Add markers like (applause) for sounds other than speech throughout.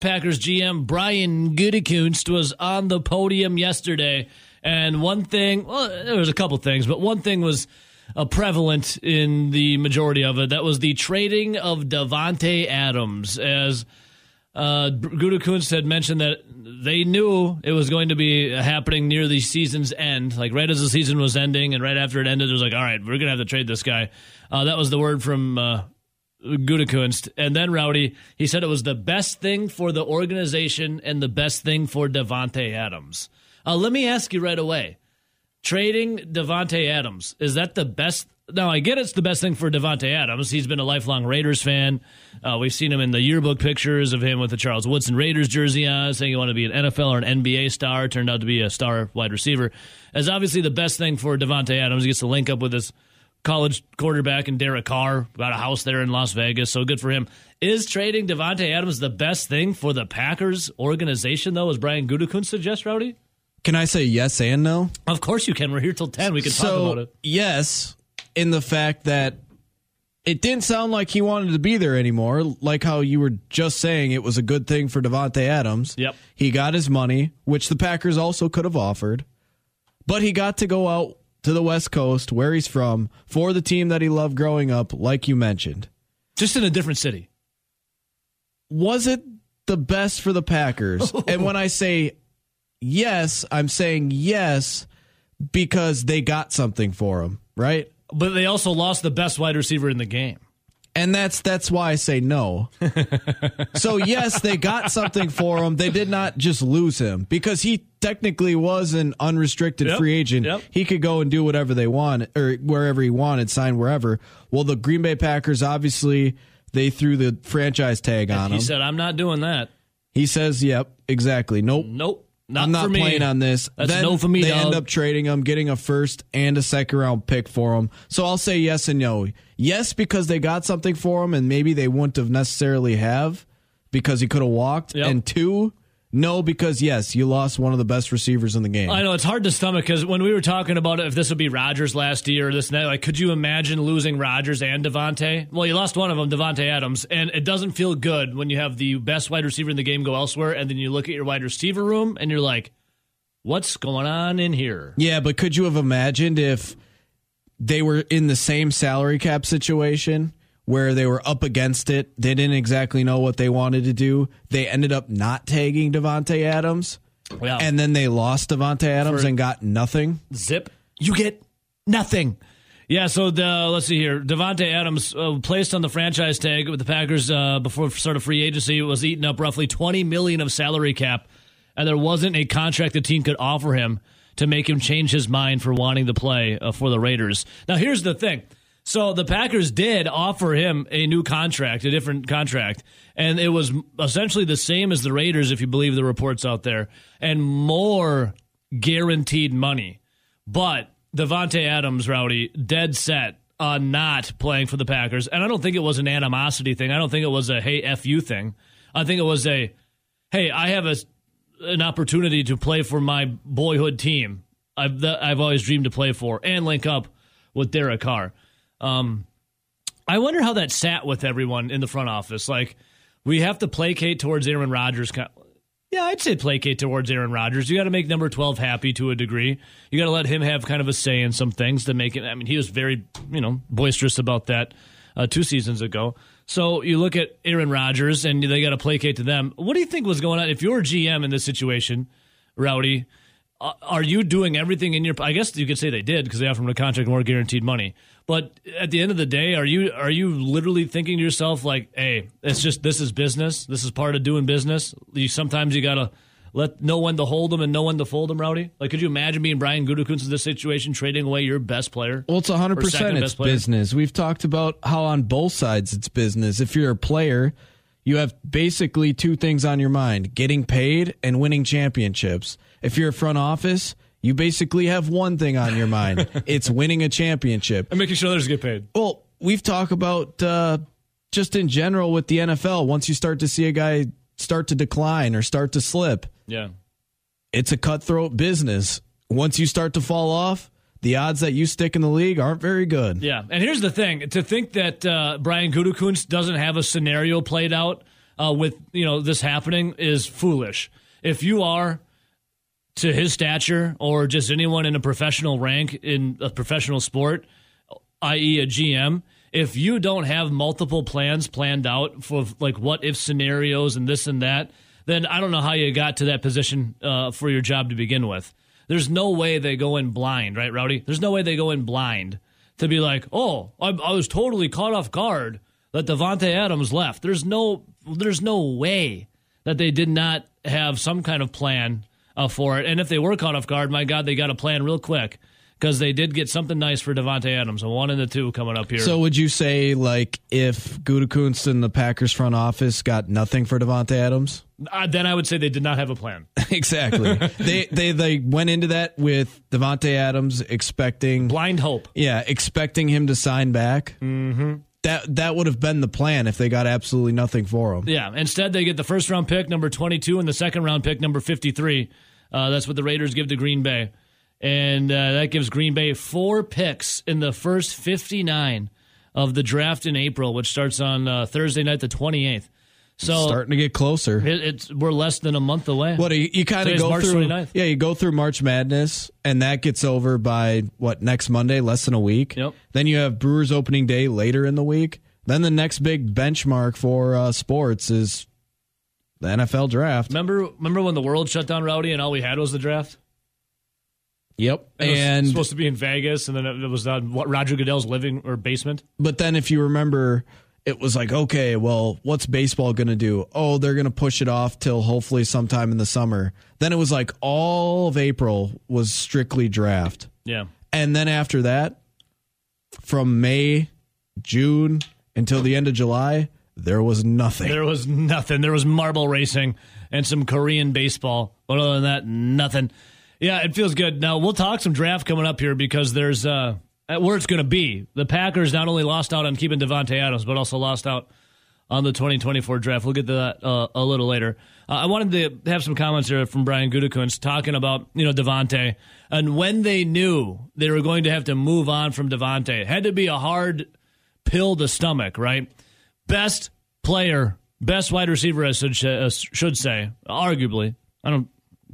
Packers GM Brian Gutekunst was on the podium yesterday, and one thing, well, there was a couple things, but one thing was uh, prevalent in the majority of it. That was the trading of Davante Adams, as uh, Gutekunst had mentioned that they knew it was going to be happening near the season's end, like right as the season was ending, and right after it ended, it was like, all right, we're gonna have to trade this guy. Uh, that was the word from. Uh, Gutekunst. And then Rowdy, he said it was the best thing for the organization and the best thing for Davante Adams. Uh, let me ask you right away. Trading Davante Adams, is that the best? Now, I get it's the best thing for Davante Adams. He's been a lifelong Raiders fan. Uh, we've seen him in the yearbook pictures of him with the Charles Woodson Raiders jersey on, saying he wanted to be an NFL or an NBA star. Turned out to be a star wide receiver. As obviously the best thing for Davante Adams. He gets to link up with his – college quarterback and Derek Carr. Got a house there in Las Vegas, so good for him. Is trading Davante Adams the best thing for the Packers organization, though, as Brian Gutekunst suggests, Rowdy? Can I say yes and no? Of course you can. We're here till 10. We can so, talk about it. Yes, in the fact that it didn't sound like he wanted to be there anymore. Like how you were just saying, it was a good thing for Davante Adams. Yep. He got his money, which the Packers also could have offered, but he got to go out to the West Coast, where he's from, for the team that he loved growing up, like you mentioned. Just in a different city. Was it the best for the Packers? (laughs) and when I say yes, I'm saying yes because they got something for him, right? But they also lost the best wide receiver in the game and that's that's why I say no. (laughs) so yes, they got something for him. They did not just lose him because he technically was an unrestricted yep, free agent. Yep. He could go and do whatever they want or wherever he wanted, sign wherever. Well, the Green Bay Packers obviously they threw the franchise tag on he him. He said, "I'm not doing that." He says, "Yep, exactly. Nope, nope." Not I'm not playing on this. That's then no for me. They dog. end up trading him, getting a first and a second round pick for him. So I'll say yes and no. Yes, because they got something for him, and maybe they wouldn't have necessarily have because he could have walked. Yep. And two, no, because yes, you lost one of the best receivers in the game. I know it's hard to stomach because when we were talking about it, if this would be Rodgers last year, or this and that, like, could you imagine losing Rodgers and Davante? Well, you lost one of them, Davante Adams, and it doesn't feel good when you have the best wide receiver in the game go elsewhere, and then you look at your wide receiver room and you're like, what's going on in here? Yeah, but could you have imagined if they were in the same salary cap situation? Where they were up against it. They didn't exactly know what they wanted to do. They ended up not tagging Davante Adams. Yeah. And then they lost Davante Adams For and got nothing. Zip. You get nothing. Yeah, so the, let's see here. Davante Adams uh, placed on the franchise tag with the Packers uh, before start of free agency was eating up roughly 20 million of salary cap and there wasn't a contract the team could offer him to make him change his mind for wanting to play uh, for the Raiders. Now here's the thing. So the Packers did offer him a new contract, a different contract, and it was essentially the same as the Raiders, if you believe the reports out there, and more guaranteed money. But Davante Adams, Rowdy, dead set on not playing for the Packers, and I don't think it was an animosity thing. I don't think it was a hey f you thing. I think it was a hey I have a an opportunity to play for my boyhood team. I've I've always dreamed to play for and link up with Derek Carr. Um, I wonder how that sat with everyone in the front office. Like, we have to placate towards Aaron Rodgers. Yeah, I'd say placate towards Aaron Rodgers. You got to make number 12 happy to a degree. You got to let him have kind of a say in some things to make it. I mean, he was very, you know, boisterous about that uh, two seasons ago. So you look at Aaron Rodgers and they got to placate to them. What do you think was going on? If you're GM in this situation, Rowdy, Uh, are you doing everything in your? I guess you could say they did because they offered him a contract more guaranteed money. But at the end of the day, are you are you literally thinking to yourself like, "Hey, it's just this is business. This is part of doing business. You sometimes you gotta let know when to hold them and know when to fold them, Rowdy. Like, could you imagine being Brian Gutekunst in this situation, trading away your best player? Well, it's hundred percent it's business. We've talked about how on both sides it's business. If you're a player, you have basically two things on your mind: getting paid and winning championships if you're a front office, you basically have one thing on your mind. (laughs) it's winning a championship and making sure others get paid. Well, we've talked about uh, just in general with the NFL. Once you start to see a guy start to decline or start to slip, yeah, it's a cutthroat business. Once you start to fall off, the odds that you stick in the league aren't very good. Yeah, and here's the thing: to think that uh, Brian Gutekunst doesn't have a scenario played out uh, with you know this happening is foolish. If you are to his stature or just anyone in a professional rank in a professional sport, i.e., a GM, if you don't have multiple plans planned out for like what if scenarios and this and that, then I don't know how you got to that position uh, for your job to begin with. There's no way they go in blind, right, Rowdy? There's no way they go in blind to be like, oh, I, I was totally caught off guard that Davante Adams left. There's no, there's no way that they did not have some kind of plan uh, for it. And if they were caught off guard, my God, they got a plan real quick because they did get something nice for Davante Adams, a one and a two coming up here. So would you say like if Gutekunst and the Packers front office got nothing for Davante Adams? Uh, then I would say they did not have a plan. (laughs) exactly. (laughs) they they they went into that with Davante Adams expecting blind hope. Yeah, expecting him to sign back. Mm-hmm. That that would have been the plan if they got absolutely nothing for him. Yeah. Instead, they get the first round pick, number twenty two, and the second round pick, number fifty three. Uh, that's what the Raiders give to Green Bay, and uh, that gives Green Bay four picks in the first fifty nine of the draft in April, which starts on uh, Thursday night, the twenty eighth. So starting to get closer. It, it's we're less than a month away. What you, you kind of go March through? 29th. Yeah, you go through March Madness, and that gets over by what next Monday, less than a week. Yep. Then you have Brewers opening day later in the week. Then the next big benchmark for uh, sports is the NFL draft. Remember, remember when the world shut down, Rowdy, and all we had was the draft. Yep, It was and supposed to be in Vegas, and then it was on what Roger Goodell's living or basement. but then if you remember, it was like, okay, well, what's baseball going to do? Oh, they're going to push it off till hopefully sometime in the summer. Then it was like all of April was strictly draft. Yeah, And then after that, from May, June until the end of July, there was nothing. there was nothing. There was marble racing and some Korean baseball, but other than that, nothing. Yeah, it feels good. Now we'll talk some draft coming up here because there's uh where it's going to be. The Packers not only lost out on keeping Davante Adams, but also lost out on the 2024 draft. We'll get to that uh, a little later. Uh, I wanted to have some comments here from Brian Gutekunst talking about you know Davante and when they knew they were going to have to move on from Davante. It had to be a hard pill to stomach, right? Best player, best wide receiver, I should, uh, should say, arguably. I don't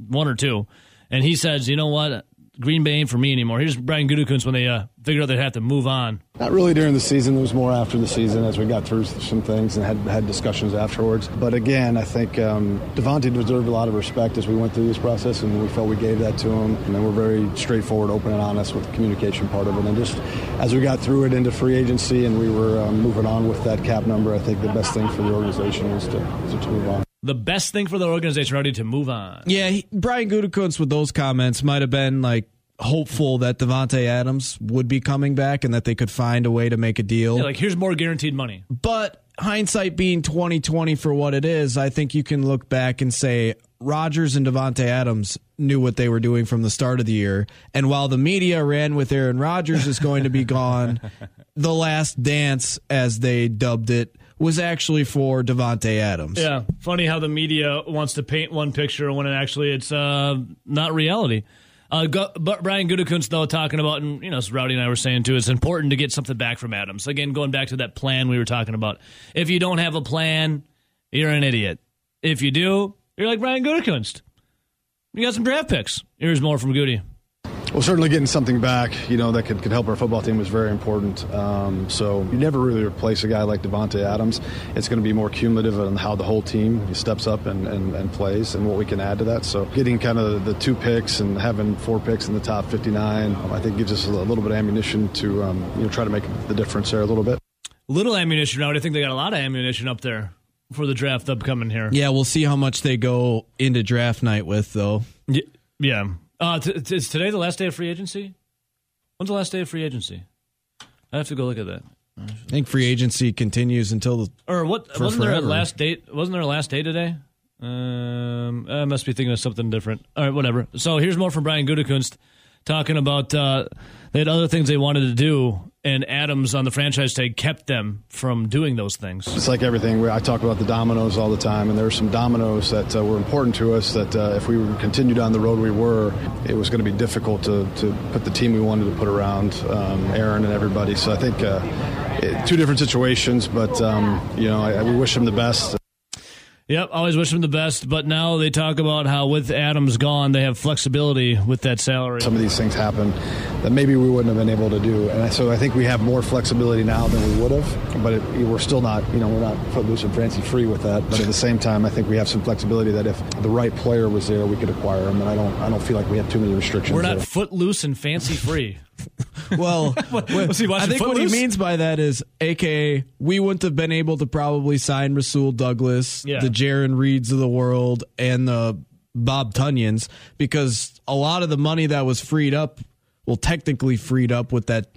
one or two, and he says, you know what? Green Bay ain't for me anymore. Here's Brian Gutekunst when they uh, figured out they'd have to move on. Not really during the season. It was more after the season as we got through some things and had had discussions afterwards. But again, I think um, Davante deserved a lot of respect as we went through this process, and we felt we gave that to him. And then we're very straightforward, open, and honest with the communication part of it. And just as we got through it into free agency and we were um, moving on with that cap number, I think the best thing for the organization was to, was to move on the best thing for the organization ready to move on. Yeah, he, Brian Gutekunst with those comments might have been like hopeful that Davante Adams would be coming back and that they could find a way to make a deal. Yeah, like here's more guaranteed money. But hindsight being 2020 for what it is, I think you can look back and say Rodgers and Davante Adams knew what they were doing from the start of the year. And while the media ran with Aaron Rodgers is going to be gone, (laughs) the last dance, as they dubbed it, was actually for Davante Adams. Yeah, funny how the media wants to paint one picture when it actually it's uh, not reality. Uh, go, but Brian Gutekunst though talking about, and you know, as Rowdy and I were saying too, it's important to get something back from Adams. Again, going back to that plan we were talking about. If you don't have a plan, you're an idiot. If you do, you're like Brian Gutekunst. You got some draft picks. Here's more from Goody. Well, certainly getting something back, you know, that could, could help our football team was very important. Um, so you never really replace a guy like Davante Adams. It's going to be more cumulative on how the whole team steps up and, and, and, plays and what we can add to that. So getting kind of the two picks and having four picks in the top 59, I think gives us a little bit of ammunition to, um, you know, try to make the difference there a little bit. Little ammunition out. I think they got a lot of ammunition up there for the draft upcoming here. Yeah, we'll see how much they go into draft night with, though. Yeah. Uh, t- t- is today the last day of free agency? When's the last day of free agency? I have to go look at that. I think free agency continues until the, or what? wasn't forever. there a last date? Wasn't there a last day today? Um, I must be thinking of something different. All right, whatever. So here's more from Brian Gutekunst talking about uh, they had other things they wanted to do, and Adams on the franchise tag kept them from doing those things. It's like everything. I talk about the dominoes all the time, and there were some dominoes that uh, were important to us. That uh, if we continued down the road we were, it was going to be difficult to, to put the team we wanted to put around um, Aaron and everybody. So I think uh, it, two different situations, but um, you know I, we wish him the best. Yep, always wish him the best. But now they talk about how with Adams gone, they have flexibility with that salary. Some of these things happen that maybe we wouldn't have been able to do, and so I think we have more flexibility now than we would have. But it, we're still not, you know, we're not footloose and fancy free with that. But at the same time, I think we have some flexibility that if the right player was there, we could acquire him. And I don't, I don't feel like we have too many restrictions. We're not there. footloose and fancy free. (laughs) (laughs) well, (laughs) was he I think what he means by that is, aka, we wouldn't have been able to probably sign Rasul Douglas, Yeah. the Jarran Reeds of the world, and the Bob Tonyans because a lot of the money that was freed up, well, technically freed up with that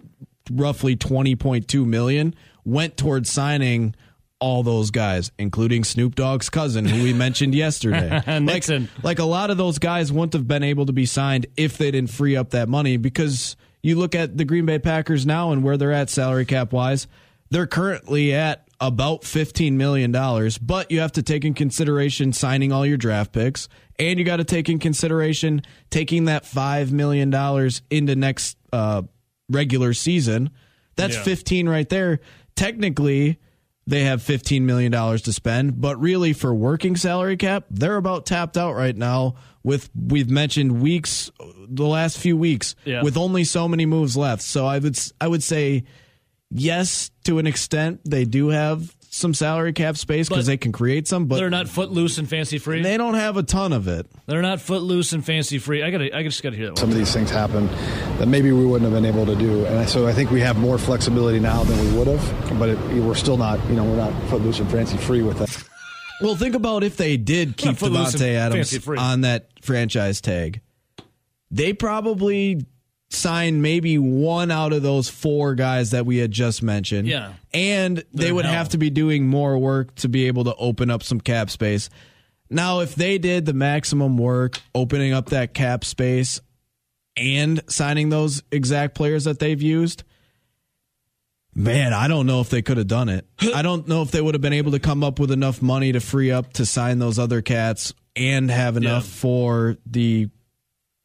roughly twenty point two million, went towards signing. All those guys, including Snoop Dogg's cousin, who we mentioned (laughs) yesterday. like, Nixon. like a lot of those guys wouldn't have been able to be signed if they didn't free up that money because you look at the Green Bay Packers now and where they're at salary cap wise, they're currently at about $15 million, but you have to take in consideration signing all your draft picks and you got to take in consideration taking that $5 million into next uh, regular season. That's Yeah. 15 right there. Technically, they have $15 million to spend, but really for working salary cap, they're about tapped out right now with we've mentioned weeks the last few weeks Yeah. with only so many moves left. So I would I would say yes to an extent they do have some salary cap space because they can create some, but They're not footloose and fancy free. they don't have a ton of it. They're not footloose and fancy free. I gotta, I just gotta hear that. One. Some of these things happen that maybe we wouldn't have been able to do, and so I think we have more flexibility now than we would have. But it, we're still not, you know, we're not footloose and fancy free with that. (laughs) Well, think about if they did keep footloose and Davante Adams on that franchise tag. They probably signed maybe one out of those four guys that we had just mentioned. Yeah. And they They're would hell. have to be doing more work to be able to open up some cap space. Now, if they did the maximum work opening up that cap space and signing those exact players that they've used, Man, I don't know if they could have done it. (laughs) I don't know if they would have been able to come up with enough money to free up to sign those other cats and have enough Yeah. for the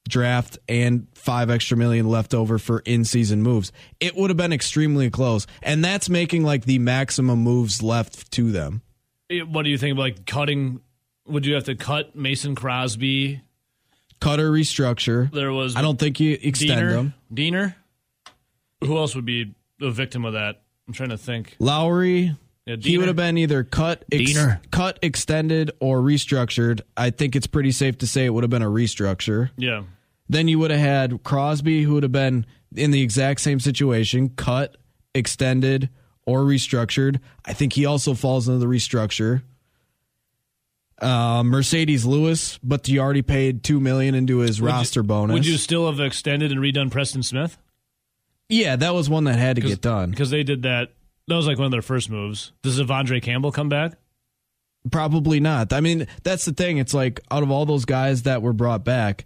draft and five extra million left over for in season moves. It would have been extremely close. And that's making like the maximum moves left to them. What do you think about like cutting? Would you have to cut Mason Crosby? Cut or restructure. There was I don't think you extend Diener. them. Diener. Who else would be a victim of that? I'm trying to think. Lowry, Yeah, he would have been either cut, ex- cut, extended, or restructured. I think it's pretty safe to say it would have been a restructure. Yeah. Then you would have had Crosby, who would have been in the exact same situation, cut, extended, or restructured. I think he also falls into the restructure. Uh, Marcedes Lewis, but you already paid two million into his Would you- roster bonus. Would you still have extended and redone Preston Smith? Yeah, that was one that had to get done. Because they did that. That was like one of their first moves. Does De'Vondre Campbell come back? Probably not. I mean, that's the thing. It's like out of all those guys that were brought back,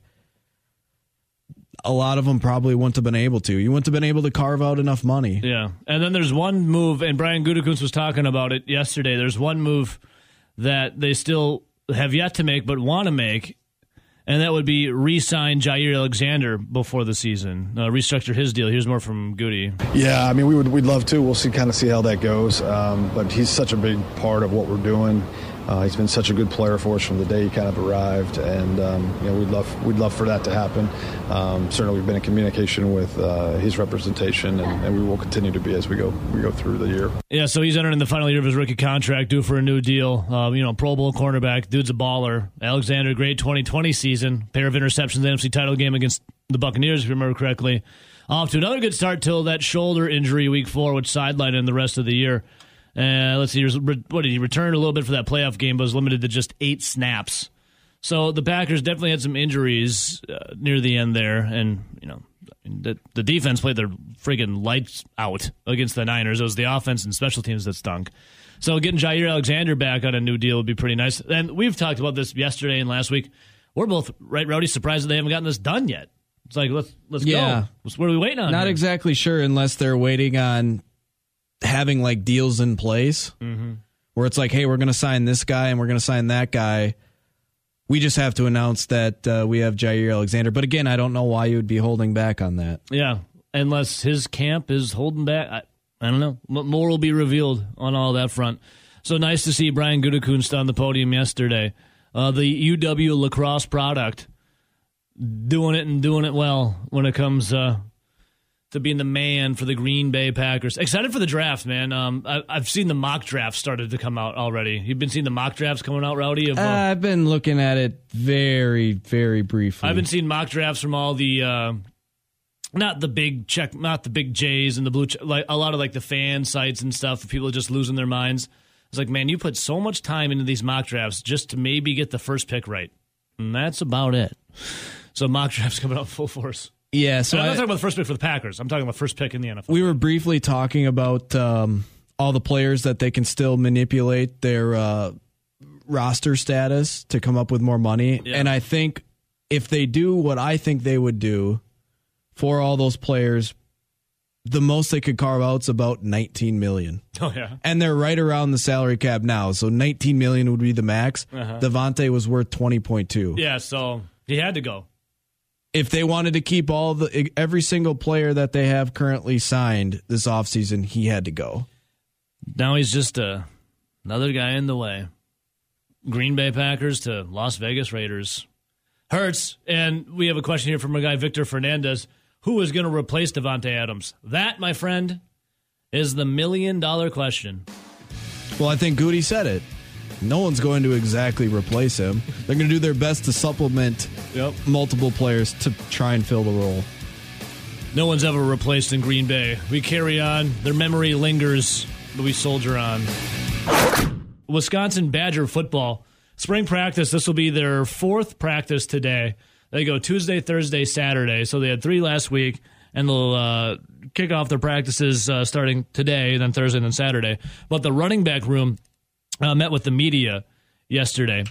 a lot of them probably wouldn't have been able to. You wouldn't have been able to carve out enough money. Yeah. And then there's one move, and Brian Gutekunst was talking about it yesterday. There's one move that they still have yet to make, but want to make, and that would be re-sign Jaire Alexander before the season, uh, restructure his deal. Here's more from Goody. Yeah, I mean, we would we'd love to. We'll see, kind of see how that goes. Um, but he's such a big part of what we're doing. Uh, he's been such a good player for us from the day he kind of arrived, and um, you know, we'd love we'd love for that to happen. Um, certainly, we've been in communication with uh, his representation, and, and we will continue to be as we go we go through the year. Yeah, so he's entering the final year of his rookie contract, due for a new deal. Uh, you know, Pro Bowl cornerback, dude's a baller. Alexander, great 2020 season, pair of interceptions, NFC title game against the Buccaneers, if you remember correctly. Off to another good start till that shoulder injury week four, which sidelined him the rest of the year. Uh, let's see, he was- what did he return a little bit for that playoff game, but was limited to just eight snaps. So the Packers definitely had some injuries uh, near the end there, and you know the, the defense played their friggin' lights out against the Niners. It was the offense and special teams that stunk. So getting Jaire Alexander back on a new deal would be pretty nice. And we've talked about this yesterday and last week. We're both right, Rowdy, surprised that they haven't gotten this done yet. It's like let's let's Yeah. go. What are we waiting on? Not here? exactly sure unless they're waiting on having like deals in place Mm-hmm. where it's like, hey, we're going to sign this guy and we're going to sign that guy. We just have to announce that uh, we have Jaire Alexander. But again, I don't know why you would be holding back on that. Yeah, unless his camp is holding back. I, I don't know. M- More will be revealed on all that front. So nice to see Brian Gutekunst on the podium yesterday. Uh, the UW La Crosse product doing it and doing it well when it comes uh, to being the man for the Green Bay Packers. Excited for the draft, man. Um, I, have seen the mock drafts started to come out already. You've been seeing the mock drafts coming out, Rowdy? Of, uh, I've been looking at it very, very briefly. I've been seeing mock drafts from all the. Uh, not the big check, not the big J's and the blue, like a lot of like the fan sites and stuff. People just losing their minds. It's like, man, you put so much time into these mock drafts just to maybe get the first pick right, and that's about it. So mock (laughs) drafts coming out full force. Yeah, so I'm not I, talking about the first pick for the Packers. I'm talking about first pick in the NFL. We were briefly talking about um, all the players that they can still manipulate their uh, roster status to come up with more money, yeah. and I think if they do what I think they would do for all those players, the most they could carve out is about 19 million. (laughs) Oh yeah, and they're right around the salary cap now, so 19 million would be the max. Uh-huh. Davante was worth 20.2. Yeah, so he had to go. If they wanted to keep all the every single player that they have currently signed this offseason, he had to go. Now he's just uh, another guy in the way. Green Bay Packers to Las Vegas Raiders. Hurts. And we have a question here from a guy, Victor Fernandez. Who is going to replace Davante Adams? That, my friend, is the million dollar question. Well, I think Goody said it no one's going to exactly replace him. They're going to do their best to supplement yep. multiple players to try and fill the role. No one's ever replaced in Green Bay. We carry on. Their memory lingers, but we soldier on. Wisconsin Badger football. Spring practice. This will be their fourth practice today. They go Tuesday, Thursday, Saturday. So they had three last week, and they'll uh, kick off their practices uh, starting today, then Thursday, then Saturday. But the running back room uh, met with the media yesterday.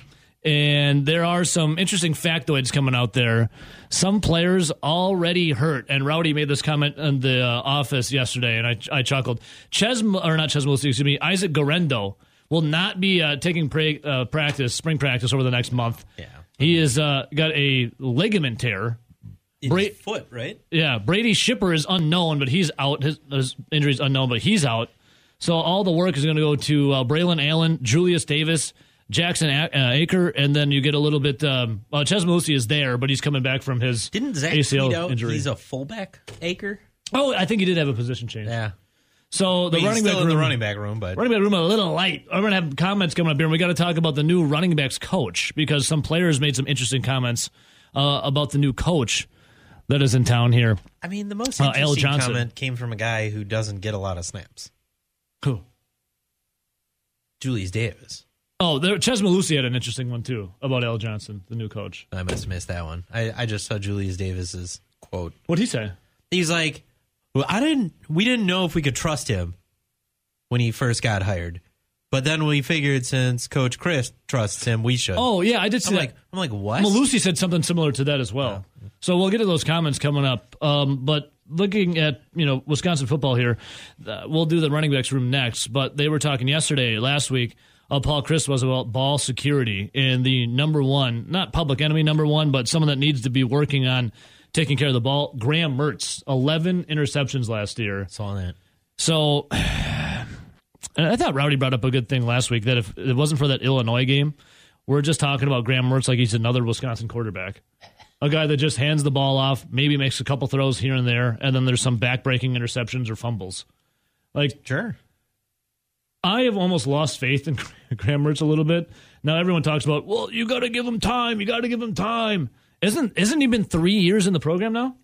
And there are some interesting factoids coming out there. Some players already hurt. And Rowdy made this comment in the uh, office yesterday, and I, I chuckled. Ches, or not Ches excuse me, Isaac Guerendo will not be uh, taking pra- uh, practice, spring practice over the next month. Yeah. He has uh, got a ligament tear. In Bra- his foot, right? Yeah. Brady Schipper is unknown, but he's out. His, his injury is unknown, but he's out. So all the work is going to go to uh, Braylon Allen, Julius Davis, Jackson uh, Acker, and then you get a little bit. Um, uh, Chez Mellusi is there, but he's coming back from his didn't Zach ACL out injury. He's a fullback. Acker. Oh, I think he did have a position change. Yeah. So the running back room, the running back room, but running back room a little light. I'm gonna have comments coming up here. and We got to talk about the new running backs coach because some players made some interesting comments uh, about the new coach that is in town here. I mean, the most uh, interesting uh, comment came from a guy who doesn't get a lot of snaps. Who? Julius Davis. Oh, there, Mellusi had an interesting one too about Al Johnson, the new coach. I must have missed that one. I, I just saw Julius Davis's quote. What'd he say? He's like, "Well, I didn't. We didn't know if we could trust him when he first got hired, but then we figured since Coach Chryst trusts him, we should." Oh yeah, I did see I'm that. Like, I'm like, what? Mellusi said something similar to that as well. Yeah. So we'll get to those comments coming up. Um, but looking at you know Wisconsin football here, uh, we'll do the running backs room next. But they were talking yesterday, last week. Uh, Paul Chryst was about ball security and the number one, not public enemy number one, but someone that needs to be working on taking care of the ball. Graham Mertz, eleven interceptions last year. Saw that. So, (sighs) I thought Rowdy brought up a good thing last week that if it wasn't for that Illinois game, we're just talking about Graham Mertz like he's another Wisconsin quarterback a guy that just hands the ball off, maybe makes a couple throws here and there, and then there's some backbreaking interceptions or fumbles. Like, sure. I have almost lost faith in (laughs) Graham Mertz a little bit. Now everyone talks about, well, you got to give him time. You got to give him time. Isn't isn't he been three years in the program now?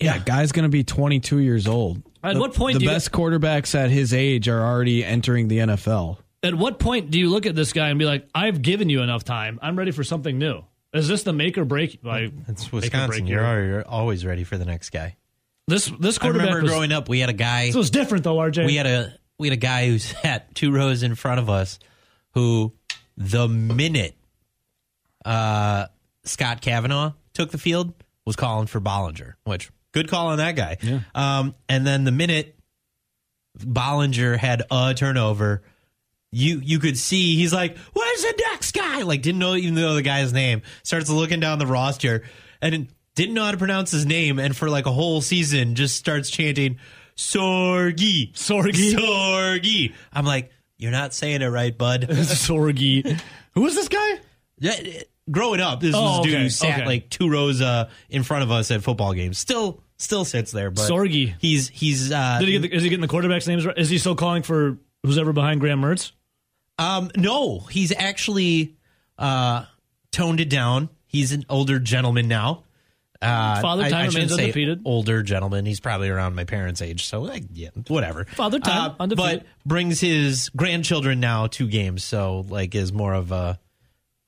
Yeah, yeah guy's going to be 22 years old. At the, what point? The best quarterbacks at his age are already entering the NFL. At what point do you look at this guy and be like, "I've given you enough time. I'm ready for something new"? Is this the make or break? Like, it's Wisconsin. You're, you're always ready for the next guy. This this quarterback. I remember was, growing up, we had a guy. So it's different though, RJ. We had a we had a guy who (laughs) sat two rows in front of us, who the minute uh, Scott Kavanaugh took the field was calling for Bollinger, which good call on that guy. Yeah. Um, and then the minute Bollinger had a turnover, you you could see he's like, "Where's the next guy?" Like didn't know even know the guy's name. Starts looking down the roster and didn't know how to pronounce his name, and for like a whole season just starts chanting Sorgi, Sorgi, Sorgi. I'm like, You're not saying it right, bud. (laughs) Sorgi. Who is this guy? Yeah, growing up, this Oh, was a dude okay, who sat okay. like two rows uh, in front of us at football games. Still, still sits there. But Sorgi. He's he's. Uh, Did he get the, is he getting the quarterback's names right? Is he still calling for who's ever behind Graham Mertz? Um, no, he's actually uh, toned it down. He's an older gentleman now. Uh, Father time I shouldn't remains undefeated. Older gentleman. He's probably around my parents' age, so like, yeah, whatever. Father time, Uh, undefeated. but brings his grandchildren now to games, so like is more of a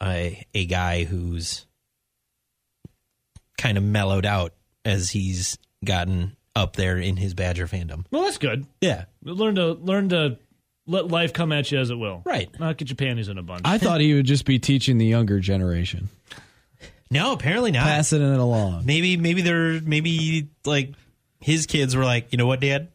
a, a guy who's kind of mellowed out as he's gotten up there in his Badger fandom. Well, that's good. Yeah, Learn to learn to let life come at you as it will. Right. Not get your panties in a bunch. I thought he would just be teaching the younger generation, no, apparently not. passing it along. Maybe maybe they're maybe like his kids were like, you know what, Dad,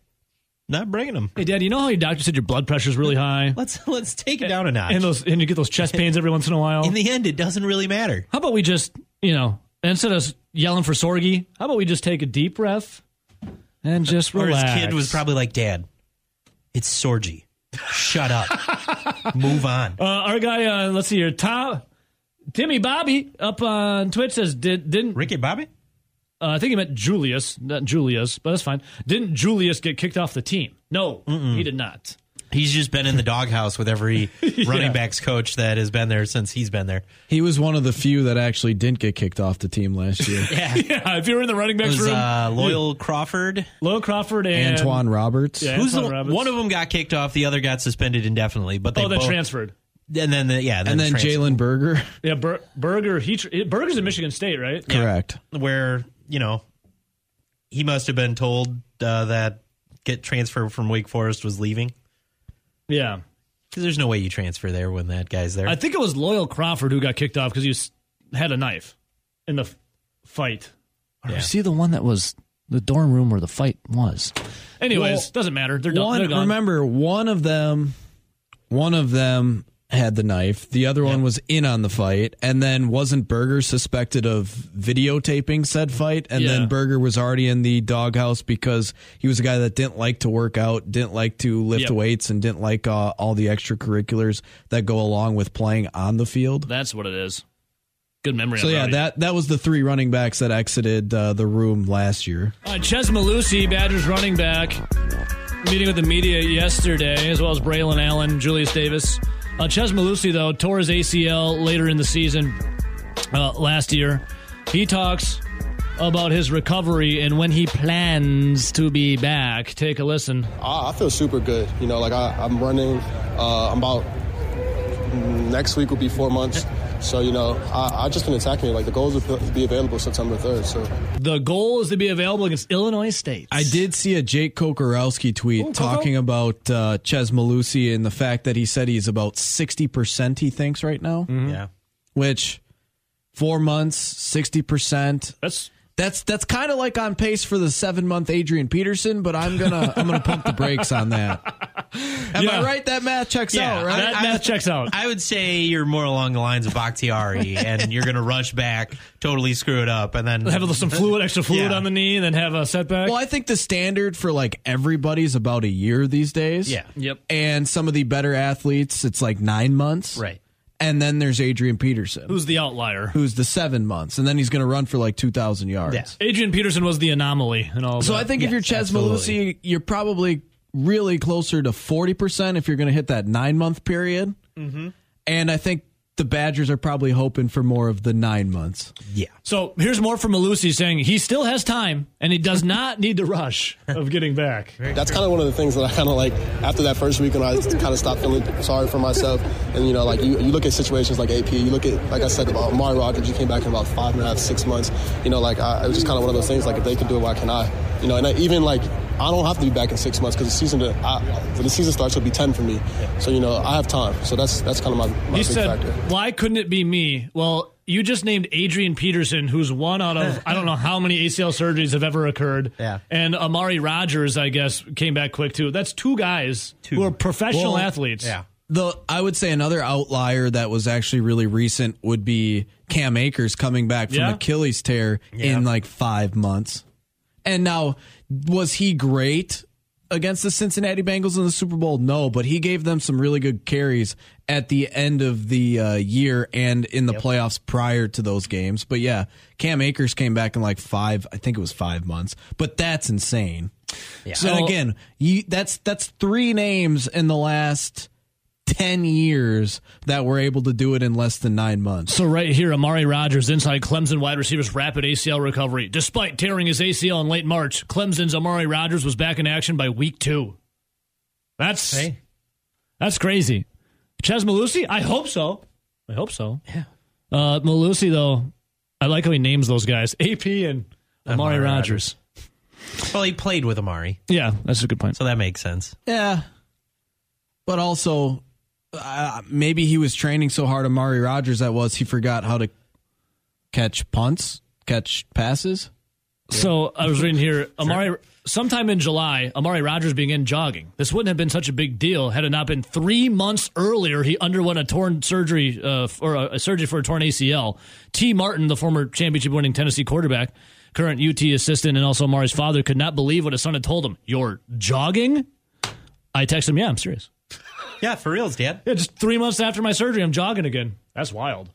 not bringing them. hey, Dad, you know how your doctor said your blood pressure's really high, Let's let's take it down a notch. and those and you get those chest pains every once in a while. in the end, it doesn't really matter. how about we just you know instead of yelling for Sorgi, how about we just take a deep breath and just Or relax? his kid was probably like, Dad, it's Sorgi. Shut up. (laughs) Move on. Uh, our guy, uh, let's see here, Tom, Timmy Bobby up on Twitch says did didn't Ricky Bobby? uh, I think he meant Julius, not Julius, but that's fine. Didn't Julius get kicked off the team? No, he did not. He's just been in the doghouse with every (laughs) running backs coach that has been there since he's been there. He was one of the few that actually didn't get kicked off the team last year. (laughs) Yeah. (laughs) Yeah, if you were in the running It backs was room, uh, Loyal Crawford. Loyal Crawford and Antoine Roberts. Yeah, Who's the, Roberts. one of them got kicked off, the other got suspended indefinitely. But they Oh, that both, transferred. and then the, yeah, And then. Jalen Berger. Yeah, Bur- Berger. He tr- Berger's in Michigan State, right? Correct. where you know he must have been told uh, that get transfer from Wake Forest was leaving Yeah, because there's no way you transfer there when that guy's there. I think it was Loyal Crawford who got kicked off because he was, had a knife in the f- fight. Or was he the one that was the dorm room where the fight was? Anyways, Well, doesn't matter. They're done. They're gone. remember, one of them, one of them had the knife. The other one was in on the fight, and then wasn't Berger suspected of videotaping said fight? And Yeah. then Berger was already in the doghouse because he was a guy that didn't like to work out, didn't like to lift Yep. weights, and didn't like uh, all the extracurriculars that go along with playing on the field. That's what it is. Good memory. So yeah, that that was the three running backs that exited uh, the room last year. Uh, Chez Mellusi, Badgers running back, meeting with the media yesterday, as well as Braylon Allen, Julius Davis. Uh, Chez Mellusi, though, tore his ACL later in the season uh, last year. He talks about his recovery and when he plans to be back. Take a listen. I, I feel super good. You know, like I, I'm running. Uh, I'm about next week will be four months. So you know, I, I just been attacking it. Like the goal is to be available September third. So The goal is to be available against Illinois State. I did see a Jake Kocorowski tweet Coco? talking about uh, Chez Mellusi and the fact that he said he's about 60%, he thinks, right now, yeah, which four months, 60%. That's That's that's kind of like on pace for the seven month Adrian Peterson, but I'm gonna I'm gonna pump the brakes on that. (laughs) Am Yeah. I right? That math checks Yeah, out, right? that I- math checks out. I would say you're more along the lines of Bakhtiari, (laughs) and you're going to rush back, totally screw it up, and then have some fluid, extra fluid Yeah. on the knee, and then have a setback. well, I think the standard for like everybody's about a year these days. Yeah. Yep. And some of the better athletes, it's like nine months. right. And then there's Adrian Peterson. Who's the outlier? who's the seven months, and then he's going to run for like two thousand yards. Yeah. Adrian Peterson was the anomaly and all So that. I think if Yes, you're Ches. Mellusi, you're probably really closer to forty percent if you're going to hit that nine month period. Mm-hmm. And I think the Badgers are probably hoping for more of the nine months. Yeah. So here's more from Mellusi saying he still has time and he does not need to rush of getting back. that's kind of one of the things that I kind of like after that first week when I kind of stopped feeling sorry for myself. And you know, like you, you look at situations like AP, you look at like I said about Amari Rodgers, he came back in about five and a half, six months. You know, like I, it was just kind of one of those things. Like if they can do it, why can I? You know, and I, even like I don't have to be back in six months because the season to, I, when the season starts will be ten for me. So you know, I have time. So that's that's kind of my, my He big said, factor. "Why couldn't it be me?" Well, you just named Adrian Peterson, who's one out of I don't know how many ACL surgeries have ever occurred. Yeah. and Amari Rodgers, I guess, came back quick too. That's two guys who are professional Well, athletes. Yeah. The I would say another outlier that was actually really recent would be Cam Akers coming back from Yeah. Achilles tear in like five months. And now, was he great against the Cincinnati Bengals in the Super Bowl? No, but he gave them some really good carries at the end of the uh, year and in the yep. playoffs prior to those games. But yeah, Cam Akers came back in like five, I think it was five months, but that's insane. Yeah. So and again, you, that's that's three names in the last 10 years that were able to do it in less than nine months. So, right here, Amari Rodgers inside Clemson wide receivers rapid ACL recovery. Despite tearing his ACL in late March, Clemson's Amari Rodgers was back in action by week two. That's hey. that's crazy. Chez Mellusi? I hope so. I hope so. Yeah. Uh, Mellusi, though, I like how he names those guys AP and Amari, Amari Rodgers. Rodgers. Well, he played with Amari. Yeah, that's a good point. So that makes sense. Yeah. But also, uh, maybe he was training so hard, on Amari Rodgers that was he forgot how to catch punts, catch passes. So I was reading here, (laughs) Amari. Sometime in July, Amari Rodgers began jogging. This wouldn't have been such a big deal had it not been three months earlier. He underwent a torn surgery uh, or a, a surgery for a torn ACL. Tee Martin, the former championship-winning Tennessee quarterback, current UT assistant, and also Amari's father, could not believe what his son had told him. You're jogging? I texted him, "Yeah, I'm serious." Yeah, for reals, Dad. Yeah, just three months after my surgery, I'm jogging again. That's wild.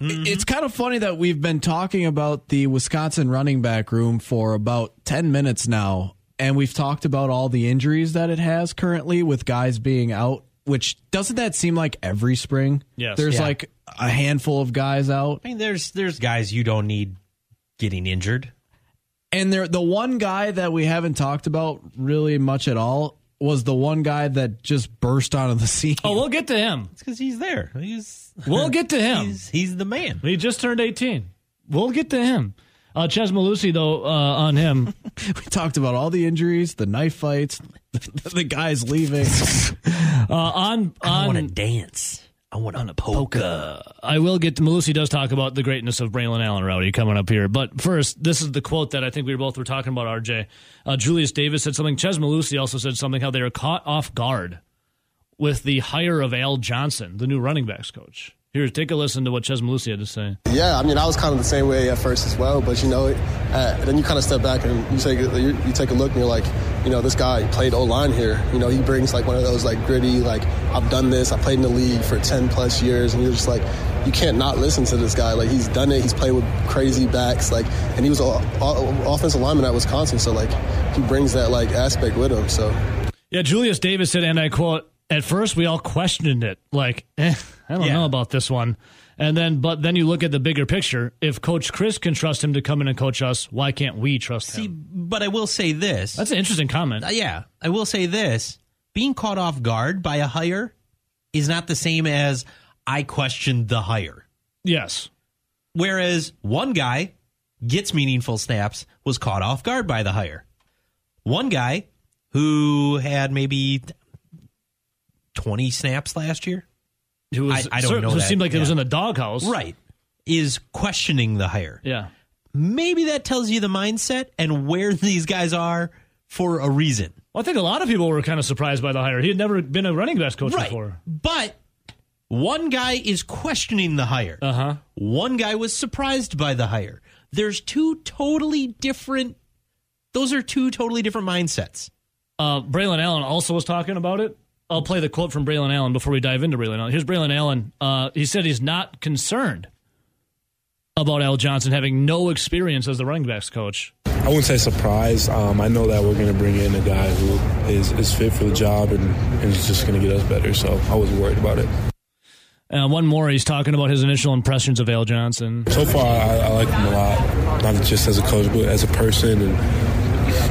Mm-hmm. It's kind of funny that we've been talking about the Wisconsin running back room for about 10 minutes now, and we've talked about all the injuries that it has currently with guys being out, which doesn't that seem like every spring? Yes. There's yeah. like a handful of guys out. I mean, there's there's guys you don't need getting injured. And there the one guy that we haven't talked about really much at all was the one guy that just burst onto the (laughs) scene. Oh, we'll get to him. It's because he's there. He's (laughs) we'll get to him. He's, he's, the man. He just turned eighteen. We'll get to him. Uh, Chez Mellusi, though, uh, on him. (laughs) we talked about all the injuries, the knife fights, the, the guys leaving. uh, on on I want to dance. I want on a polka. I will get to Mellusi does talk about the greatness of Braylon Allen Rowdy coming up here. But first, this is the quote that I think we both were talking about, RJ. Uh, Julius Davis said something. Chez Mellusi also said something how they were caught off guard with the hire of Al Johnson, the new running backs coach. Here, take a listen to what Chez Mellusi had to say. Yeah, I mean, I was kind of the same way at first as well, but you know, uh, then you kind of step back and you take you, you take a look and you're like, you know, this guy played O line here. You know, he brings like one of those like gritty, like I've done this. I played in the league for ten plus years, and you're just like, you can't not listen to this guy. Like he's done it. He's played with crazy backs. Like, and he was an offensive lineman at Wisconsin, so like he brings that like aspect with him. So. Yeah, Julius Davis said, and I quote, at first we all questioned it like eh, i don't yeah. know about this one. And then but then you look at the bigger picture. If coach Chryst can trust him to come in and coach us why can't we trust See, him? but i will say this. That's an interesting comment. Uh, yeah i will say this. Being caught off guard by a hire is not the same as i questioned the hire. Yes. Whereas one guy gets meaningful snaps was caught off guard by the hire. One guy who had maybe 20 snaps last year. Who was, I, I don't know. Who seemed like yeah. it was in the doghouse. Right. Is questioning the hire. Yeah. Maybe that tells you the mindset and where (laughs) these guys are for a reason. Well, I think a lot of people were kind of surprised by the hire. He had never been a running backs coach right. before. But one guy is questioning the hire. Uh huh. One guy was surprised by the hire. There's two totally different. Those are two totally different mindsets. Uh, Braylon Allen also was talking about it. I'll play the quote from Braylon Allen before we dive into Braylon Allen. Here's Braylon Allen. Uh, he said he's not concerned about Al Johnson having no experience as the running backs coach. I wouldn't say surprised. Um, I know that we're going to bring in a guy who is, is fit for the job and, and is just going to get us better. So I wasn't worried about it. Uh, one more, he's talking about his initial impressions of Al Johnson. So far, I, I like him a lot, not just as a coach, but as a person and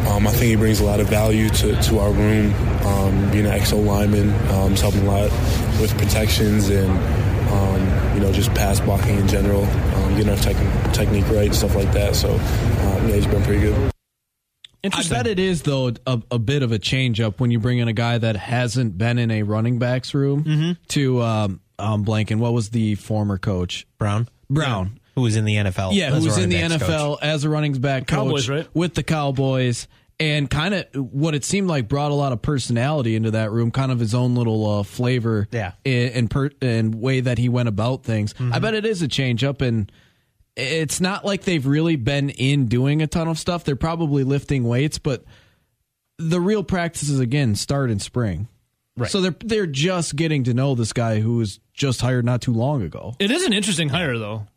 um, I think he brings a lot of value to, to our room. Um, being an exo lineman, um, he's helping a lot with protections and um, you know just pass blocking in general, um, getting our tech- technique right, stuff like that. So um, yeah, he's been pretty good. I bet it is though a, a, bit of a change up when you bring in a guy that hasn't been in a running backs room mm-hmm. to um, um blanking. What was the former coach Brown? Brown. Yeah. Who was in the NFL? Yeah, who was in the NFL coach. as a running back coach Cowboys, right? with the Cowboys and kind of what it seemed like brought a lot of personality into that room, kind of his own little uh, flavor, yeah, and per- and way that he went about things. Mm-hmm. I bet it is a change up, and it's not like they've really been in doing a ton of stuff. They're probably lifting weights, but the real practices again start in spring. Right. So they're they're just getting to know this guy who was just hired not too long ago. It is an interesting hire, though.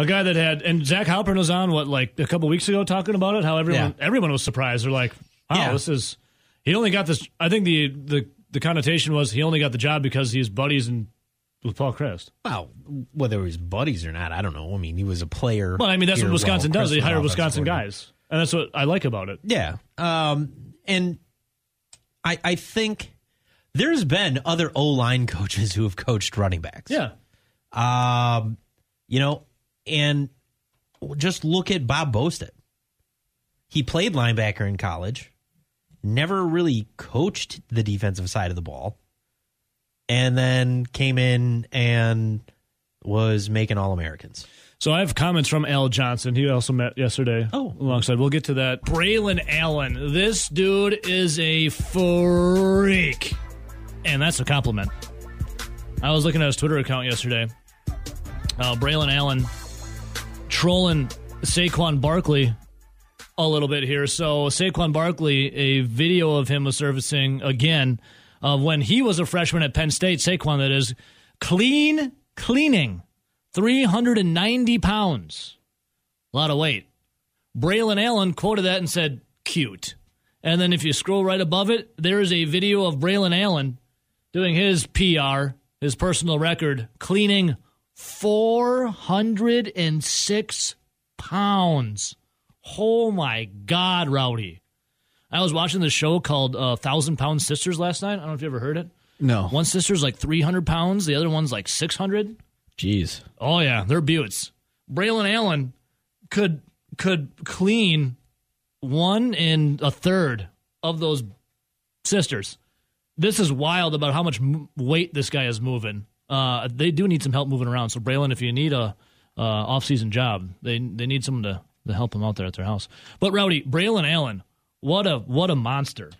A guy that had and Zach Halpern was on what like a couple weeks ago talking about it. How everyone Yeah. everyone was surprised. They're like, "Wow, Yeah. this is." He only got this. I think the the the connotation was he only got the job because he's buddies and with Paul Chryst. Well, whether he was buddies or not, I don't know. I mean, he was a player. Well, I mean that's what Wisconsin does. They hire Wisconsin guys, and that's what I like about it. Yeah. Um, and I I think there's been other O line (laughs) coaches who have coached running backs. Yeah, Um, you know, and just look at Bob Bostad. He played linebacker in college, never really coached the defensive side of the ball, and then came in and was making All Americans. So I have comments from Al Johnson. He also met yesterday. Oh. alongside. We'll get to that. Braylon Allen. This dude is a freak, and that's a compliment. I was looking at his Twitter account yesterday. Uh, Braylon Allen trolling Saquon Barkley a little bit here. So Saquon Barkley, a video of him was surfacing again of when he was a freshman at Penn State. Saquon, that is, clean cleaning, three hundred and ninety pounds, a lot of weight. Braylon Allen quoted that and said, "Cute." And then if you scroll right above it, there is a video of Braylon Allen doing his PR, his personal record, cleaning 406 pounds. Oh my God, Rowdy. I was watching this show called uh, Thousand Pound Sisters last night. I don't know if you ever heard it. No. One sister's like 300 pounds, the other one's like 600. Jeez. Oh, yeah, they're buttes. Braylon Allen could could clean one and a third of those sisters. This is wild about how much m- weight this guy is moving. Uh, they do need some help moving around. So Braylon, if you need a uh, off season job, they they need someone to, to help them out there at their house. But Rowdy Braylon Allen, what a what a monster!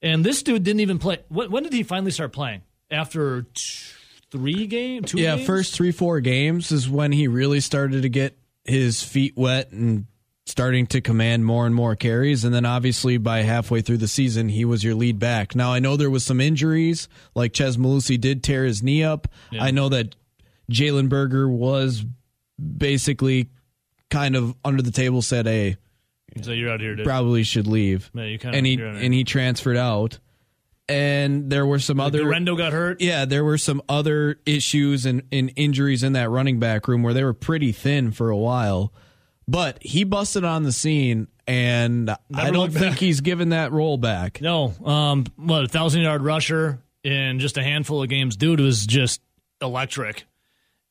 And this dude didn't even play. When, when did he finally start playing? After t- three games, two Yeah, games? first three, four games is when he really started to get his feet wet and starting to command more and more carries. And then obviously by halfway through the season, he was your lead back. Now I know there was some injuries, like Chez Mellusi did tear his knee up. I know that Jalen Berger was basically kind of under the table said, "Hey, So you're out here, dude. probably should leave," Yeah, you kinda- and he you're out here. and he transferred out. And there were some other Rendo got hurt. yeah, there were some other issues and, and injuries in that running back room where they were pretty thin for a while. But he busted on the scene, and I don't think back. he's given that role back. No, um, what a thousand yard rusher in just a handful of games. Dude was just electric,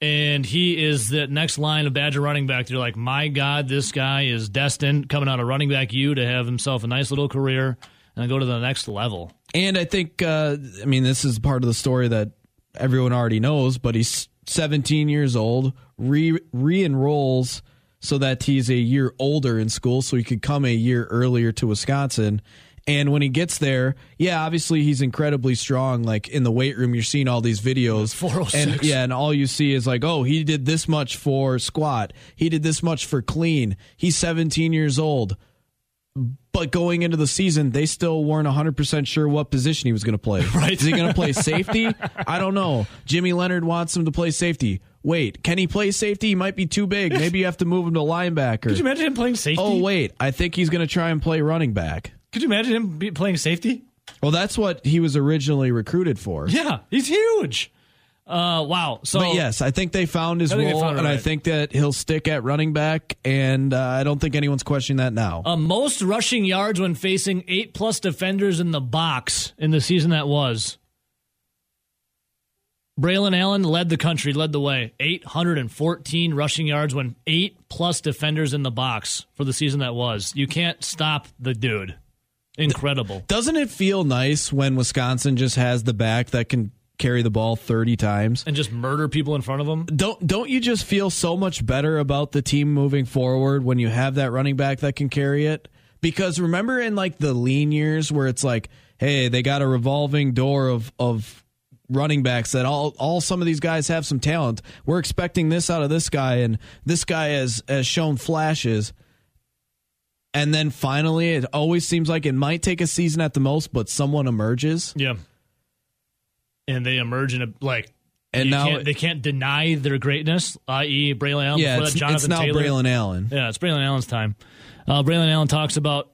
and he is the next line of Badger running back. They're like, my God, this guy is destined coming out of running back U to have himself a nice little career and go to the next level. And I think, uh, I mean, this is part of the story that everyone already knows, but he's 17 years old, re re enrolls so that he's a year older in school, so he could come a year earlier to Wisconsin. And when he gets there, yeah, obviously he's incredibly strong. Like in the weight room, you're seeing all these videos. (laughs) 406. And yeah, and all you see is like, oh, he did this much for squat. He did this much for clean. He's 17 years old. But going into the season, they still weren't 100% sure what position he was going to play. (laughs) Right. Is he going to play safety? I don't know. Jimmy Leonhard wants him to play safety. Wait, can he play safety? He might be too big. (laughs) Maybe you have to move him to linebacker. Could you imagine him playing safety? Oh, wait. I think he's going to try and play running back. Could you imagine him be playing safety? Well, that's what he was originally recruited for. Yeah, he's huge. Uh, wow. So But yes, I think they found his I think they role, found and I think that he'll stick at running back, and uh, I don't think anyone's questioning that now. Uh, most rushing yards when facing eight plus defenders in the box in the season that was. Braylon Allen led the country, led the way. 814 rushing yards when eight plus defenders in the box for the season that was. You can't stop the dude. Incredible. Doesn't it feel nice when Wisconsin just has the back that can carry the ball 30 times? And just murder people in front of them? Don't don't you just feel so much better about the team moving forward when you have that running back that can carry it? Because remember in like the lean years where it's like, hey, they got a revolving door of of running backs that all all some of these guys have some talent. We're expecting this out of this guy and this guy has has shown flashes. and then finally, it always seems like it might take a season at the most, but someone emerges. Yeah. And they emerge in a like And now can't, they can't deny their greatness, i.e., Braylon Allen. yeah, it's, Jonathan it's now Taylor. Braylon Allen. Yeah, it's Braylon Allen's time. Uh, Braylon Allen talks about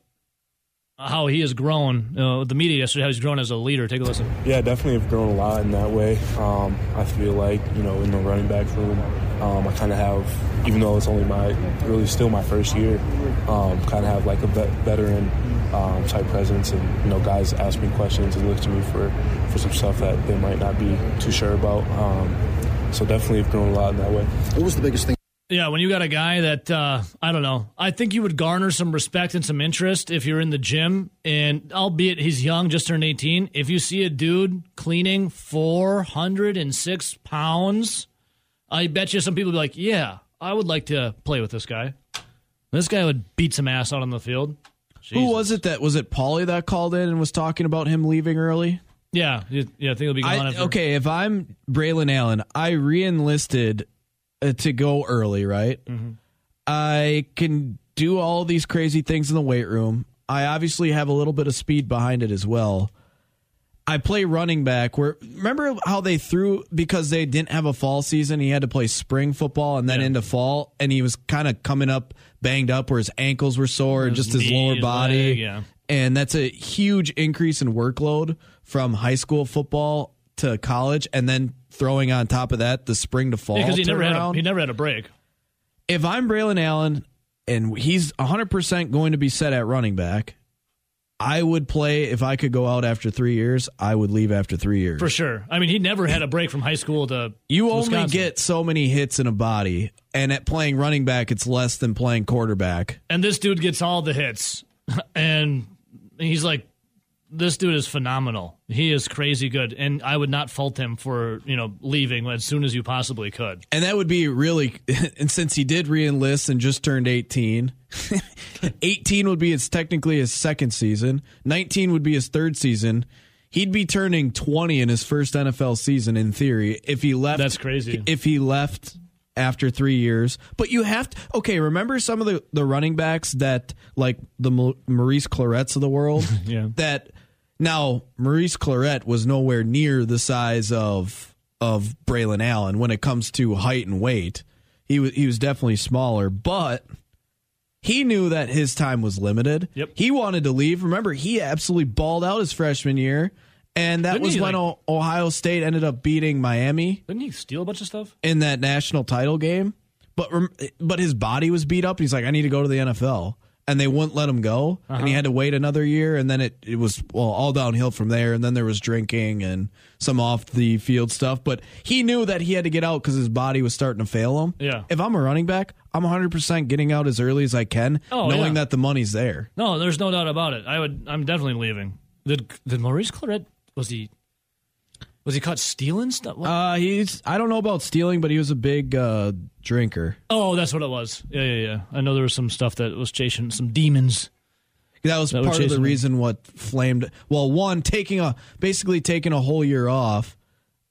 how he has grown. Uh, the media yesterday, how he's grown as a leader. Take a listen. Yeah, definitely have grown a lot in that way. Um, I feel like you know in the running back room, um, I kind of have, even though it's only my really still my first year, um, kind of have like a vet, veteran um, type presence, and you know guys ask me questions and look to me for for some stuff that they might not be too sure about. Um, so definitely have grown a lot in that way. What was the biggest thing? Yeah, when you got a guy that uh, I don't know, I think you would garner some respect and some interest if you're in the gym, and albeit he's young, just turned 18. If you see a dude cleaning 406 pounds, I bet you some people would be like, "Yeah, I would like to play with this guy." This guy would beat some ass out on the field. Who was it that was it? Paulie that called in and was talking about him leaving early. Yeah, yeah, I think it'll be gone. I, after. okay, if I'm Braylon Allen, I re-enlisted to go early. Right, Mm-hmm. I can do all these crazy things in the weight room. I obviously have a little bit of speed behind it as well. I play running back. Where remember how they threw because they didn't have a fall season. He had to play spring football and then Yeah. into fall, and he was kind of coming up banged up, where his ankles were sore, and His just his lower body. leg, yeah. And that's a huge increase in workload from high school football to college, and then throwing on top of that the spring to fall because he never had a, he never had a break. if I'm Braylon Allen and he's 100% going to be set at running back, I would play if I could go out after three years. I would leave after three years. For sure. I mean, he never had a break from high school to You only Wisconsin. get so many hits in a body, and at playing running back, it's less than playing quarterback. and this dude gets all the hits, (laughs) and he's like, this dude is phenomenal. He is crazy good, and I would not fault him for you know leaving as soon as you possibly could. And that would be really, (laughs) and since he did re-enlist and just turned 18, (laughs) 18 would be his technically his second season. 19 would be his third season. He'd be turning 20 in his first NFL season in theory if he left. That's crazy. If he left after three years, but you have to. Okay, remember some of the the running backs that like the Maurice Claretts of the world. (laughs) Yeah. That now Maurice Clarett was nowhere near the size of of Braylon Allen when it comes to height and weight. He was he was definitely smaller, but he knew that his time was limited. Yep. He wanted to leave. Remember, he absolutely balled out his freshman year, and that Didn't was he, when like- Ohio State ended up beating Miami Didn't he steal a bunch of stuff? in that national title game. But rem- but his body was beat up. He's like, I need to go to the NFL, and they wouldn't let him go, and Uh-huh. he had to wait another year. And then it it was well all downhill from there. And then there was drinking and some off the field stuff. But he knew that he had to get out because his body was starting to fail him. Yeah. If I'm a running back, I'm 100 percent getting out as early as I can, Oh, knowing yeah. that the money's there. No, there's no doubt about it. I would. I'm definitely leaving. Did did Maurice Clarett was he was he caught stealing stuff? What? Uh, he's I don't know about stealing, but he was a big uh, drinker. oh, that's what it was. Yeah, yeah, yeah. I know there was some stuff that was chasing some demons. That was That was part of the him. reason what flamed. Well, one taking a basically taking a whole year off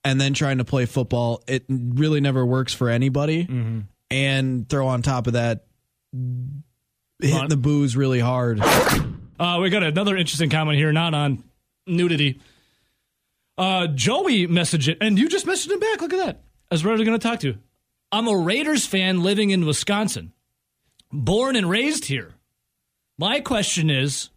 and then trying to play football. It really never works for anybody. Mm-hmm. And throw on top of that, hitting the booze really hard. Uh, we got another interesting comment here, not on nudity. Uh, Joey messaged it, and you just messaged him back. Look at that. I was going to talk to. You. I'm a Raiders fan living in Wisconsin, born and raised here. My question is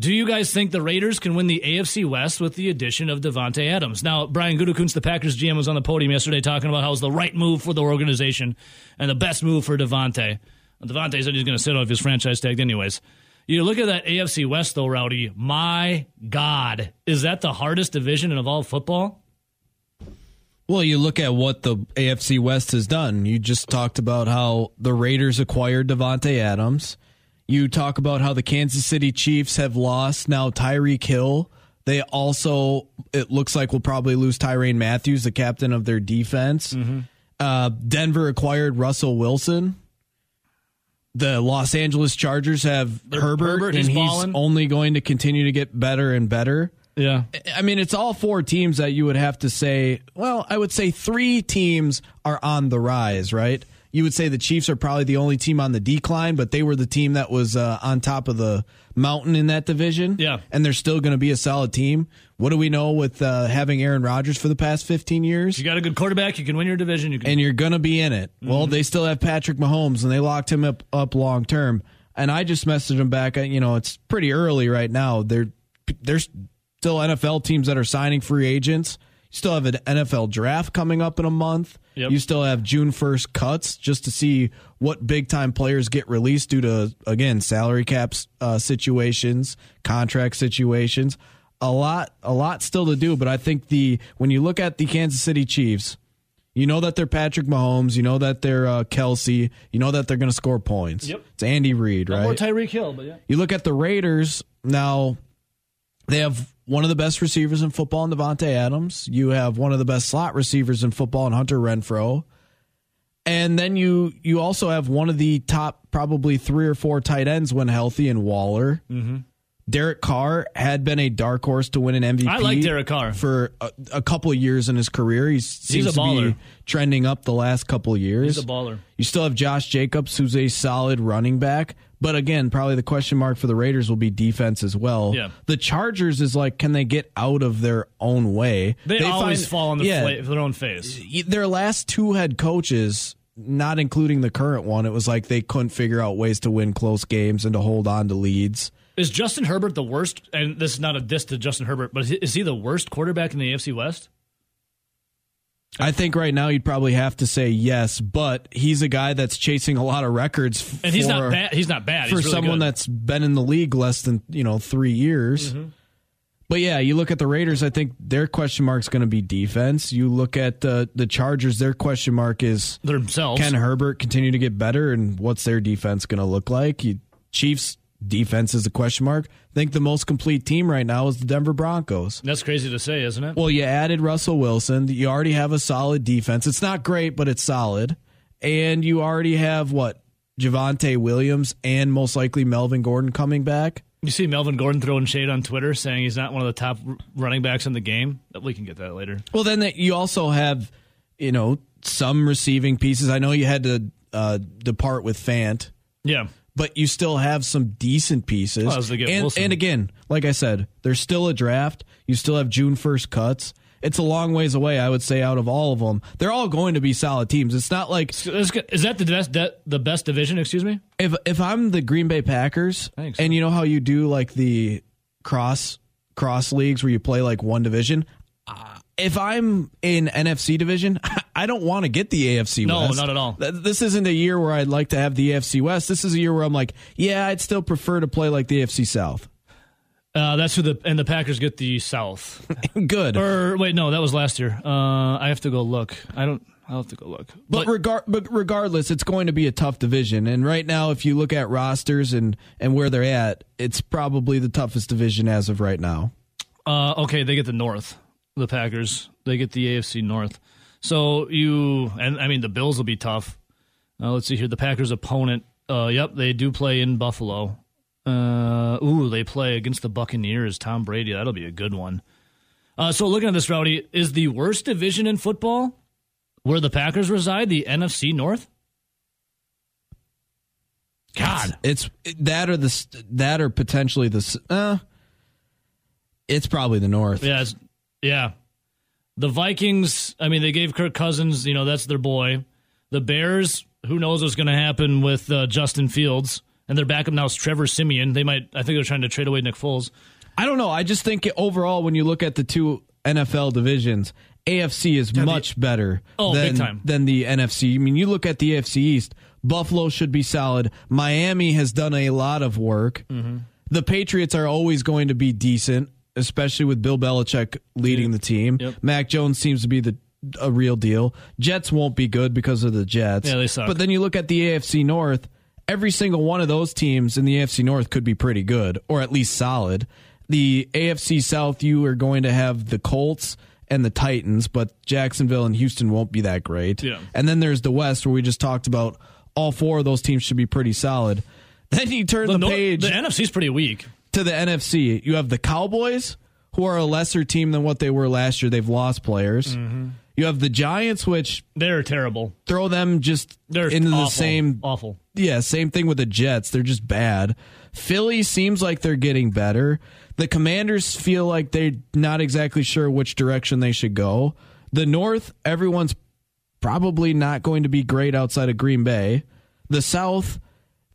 do you guys think the Raiders can win the AFC West with the addition of Davante Adams? Now, Brian Gutekunst, the Packers GM, was on the podium yesterday talking about how it's the right move for the organization and the best move for Davante. Well, Davante said he's going to sit off his franchise tag anyways. You look at that AFC West, though, Rowdy. My God, is that the hardest division of all football? Well, you look at what the AFC West has done. You just talked about how the Raiders acquired Davante Adams. You talk about how the Kansas City Chiefs have lost now Tyreek Hill. They also, it looks like, will probably lose Tyrann Mathieu, the captain of their defense. Uh, Denver acquired Russell Wilson. The Los Angeles Chargers have Herbert, Herbert, and he's balling. only going to continue to get better and better. Yeah. I mean, it's all four teams that you would have to say. Well, I would say three teams are on the rise, right? you would say the Chiefs are probably the only team on the decline, but they were the team that was uh, on top of the mountain in that division. Yeah. And they're still going to be a solid team. What do we know with uh, having Aaron Rodgers for the past 15 years? You got a good quarterback, you can win your division. You can. and you're going to be in it. Mm-hmm. Well, they still have Patrick Mahomes, and they locked him up, up long term. And I just messaged him back. You know, it's pretty early right now. There, there's still NFL teams that are signing free agents. You still have an NFL draft coming up in a month. Yep. You still have June 1st cuts just to see what big time players get released due to, again, salary caps uh, situations, contract situations. A lot, a lot still to do. But I think the when you look at the Kansas City Chiefs, you know that they're Patrick Mahomes. You know that they're uh, Kelce. You know that they're going to score points. Yep. It's Andy Reid, right? Or Tyreek Hill, but yeah. You look at the Raiders now. They have one of the best receivers in football in Davante Adams. You have one of the best slot receivers in football in Hunter Renfrow. And then you you also have one of the top probably three or four tight ends when healthy in Waller. Mm-hmm. Derek Carr had been a dark horse to win an MVP. I like Derek Carr for a, a couple of years in his career. He seems He's a baller. to be trending up the last couple of years. He's a baller. You still have Josh Jacobs, who's a solid running back. But again, probably the question mark for the Raiders will be defense as well. Yeah. The Chargers is like, can they get out of their own way? They, always find- fall on the yeah, their own face. their last two head coaches, not including the current one, it was like they couldn't figure out ways to win close games and to hold on to leads. Is Justin Herbert the worst? And this is not a diss to Justin Herbert, but is he the worst quarterback in the AFC West? I think right now you'd probably have to say yes, but he's a guy that's chasing a lot of records. f- And he's not bad. He's not bad. for He's really someone good. that's been in the league less than you know three years. Mm-hmm. But yeah, you look at the Raiders. I think their question mark is going to be defense. You look at uh, the Chargers. Their question mark is themselves. can Herbert continue to get better, and what's their defense going to look like? You, Chiefs defense is a question mark. I think the most complete team right now is the Denver Broncos. That's crazy to say, isn't it? Well, you added Russell Wilson. You already have a solid defense. It's not great, but it's solid. And you already have what? Javonte Williams and most likely Melvin Gordon coming back. You see Melvin Gordon throwing shade on Twitter, saying he's not one of the top running backs in the game. We can get that later. Well, then you also have, you know, some receiving pieces. I know you had to uh, depart with Fant, Yeah, but you still have some decent pieces. Well, and, and again, like I said, there's still a draft. You still have June 1st cuts. It's a long ways away, I would say, out of all of them. They're all going to be solid teams. It's not like So is that the best the best division? Excuse me. if if I'm the Green Bay Packers, so. and you know how you do like the cross cross leagues where you play like one division. If I'm in NFC division, (laughs) I don't want to get the AFC No, West. not at all. This isn't a year where I'd like to have the AFC West. This is a year where I'm like, yeah, I'd still prefer to play like the AFC South. Uh, that's who the and the Packers get the South. (laughs) Good. or wait, no, that was last year. Uh, I have to go look. I don't. I'll have to go look. But, regar- but regardless, it's going to be a tough division. And right now, if you look at rosters and, and where they're at, it's probably the toughest division as of right now. Uh, okay, they get the North. The Packers. They get the AFC North. So you and I mean the Bills will be tough. Uh, let's see here. The Packers' opponent. Uh, yep, they do play in Buffalo. Uh, ooh, they play against the Buccaneers. Tom Brady. That'll be a good one. Uh, so looking at this, Rowdy, is the worst division in football where the Packers reside the NFC North? God, It's that or the s- that or potentially the s- uh it's probably the North. Yeah, it's, yeah. The Vikings. I mean, they gave Kirk Cousins. You know, that's their boy. The Bears. Who knows what's going to happen with uh, Justin Fields and their backup now is Trevor Siemian. They might. I think they're trying to trade away Nick Foles. I don't know. I just think overall when you look at the two NFL divisions, AFC is much better Oh, than, than the NFC. I mean, you look at the AFC East, Buffalo should be solid. Miami has done a lot of work. Mm-hmm. The Patriots are always going to be decent, especially with Bill Belichick leading the team. Yep. Mac Jones seems to be the a real deal. Jets won't be good because of the Jets. Yeah, they suck. But then you look at the AFC North, every single one of those teams in the AFC North could be pretty good or at least solid. The AFC South, you are going to have the Colts and the Titans, but Jacksonville and Houston won't be that great. Yeah. And then there's the West, where we just talked about all four of those teams should be pretty solid. (laughs) Then you turn the, Nor- page the NFC's pretty weak. To the NFC. You have the Cowboys, who are a lesser team than what they were last year. They've lost players. Mm-hmm. You have the Giants, which they're terrible. Throw them just they're into awful, the same awful. Yeah, same thing with the Jets. They're just bad. Philly seems like they're getting better. The Commanders feel like they're not exactly sure which direction they should go. The North, everyone's probably not going to be great outside of Green Bay. The South,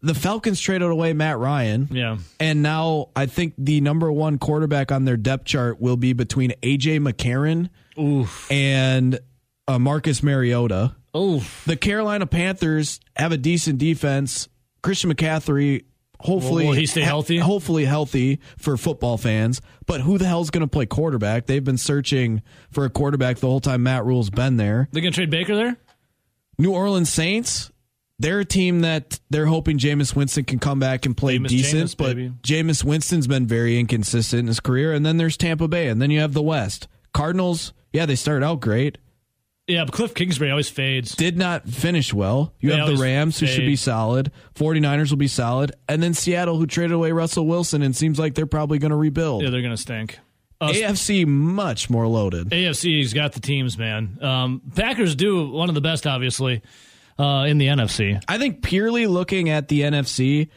the Falcons traded away Matt Ryan. Yeah. And now I think the number one quarterback on their depth chart will be between AJ McCarron Oof. and uh, Marcus Mariota. Oof. The Carolina Panthers have a decent defense. Christian McCaffrey, hopefully, will, will he stay healthy? hopefully healthy for football fans. But who the hell's going to play quarterback? They've been searching for a quarterback the whole time Matt Rhule's been there. They're going to trade Baker there. New Orleans Saints. They're a team that they're hoping Jameis Winston can come back and play Jameis, decent, Jameis, but baby. Jameis Winston's been very inconsistent in his career. And then there's Tampa Bay, and then you have the West. Cardinals, yeah, they started out great. Yeah, but Cliff Kingsbury always fades. did not finish well. You They have the Rams who should be solid. 49ers will be solid. And then Seattle who traded away Russell Wilson and seems like they're probably going to rebuild. Yeah, they're going to stink. Uh, AFC much more loaded. AFC's got the teams, man. Um, Packers do one of the best, obviously, uh, in the NFC. I think purely looking at the NFC,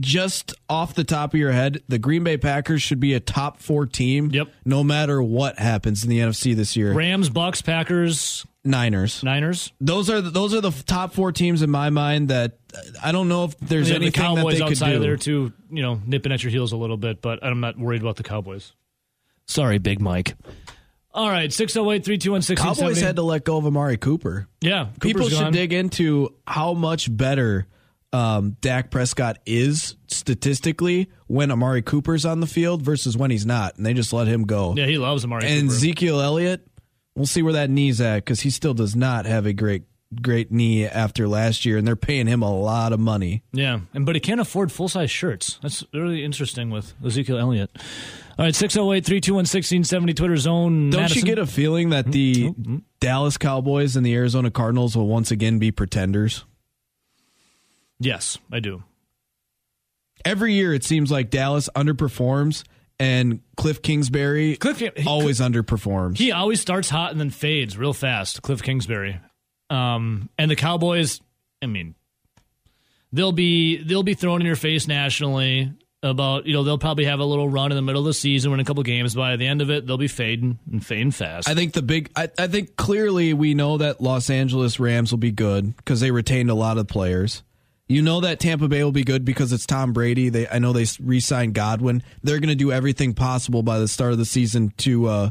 just off the top of your head, the Green Bay Packers should be a top four team. Yep. No matter what happens in the NFC this year. Rams, Bucks, Packers, Niners. Niners. Those are the, those are the top four teams in my mind that I don't know if there's You have the anything that Cowboys they could outside do. of there too, you know, nipping at your heels a little bit, but I'm not worried about the Cowboys. Sorry, Big Mike. All right, 608 321 Cowboys had to let go of Amari Cooper. Yeah, People should gone. dig into how much better um, Dak Prescott is statistically when Amari Cooper's on the field versus when he's not, and they just let him go. Yeah, he loves Amari and Cooper. Ezekiel Elliott, we'll see where that knee's at because he still does not have a great great knee after last year, and they're paying him a lot of money. Yeah, and but he can't afford full size shirts. That's really interesting with Ezekiel Elliott. All right, 608 321 1670 Twitter zone. Don't Madison. you get a feeling that hmm? the hmm? Hmm? Dallas Cowboys and the Arizona Cardinals will once again be pretenders? Yes, I do. Every year, it seems like Dallas underperforms, and Cliff Kingsbury Cliff he- always underperforms. He always starts hot and then fades real fast. Cliff Kingsbury, um, and the Cowboys. I mean, they'll be they'll be thrown in your face nationally about you know they'll probably have a little run in the middle of the season, win a couple games. By the end of it, they'll be fading and fading fast. I think the big, I, I think clearly we know that Los Angeles Rams will be good because they retained a lot of players. You know that Tampa Bay will be good because it's Tom Brady. They, I know they re-signed Godwin. They're going to do everything possible by the start of the season to, uh,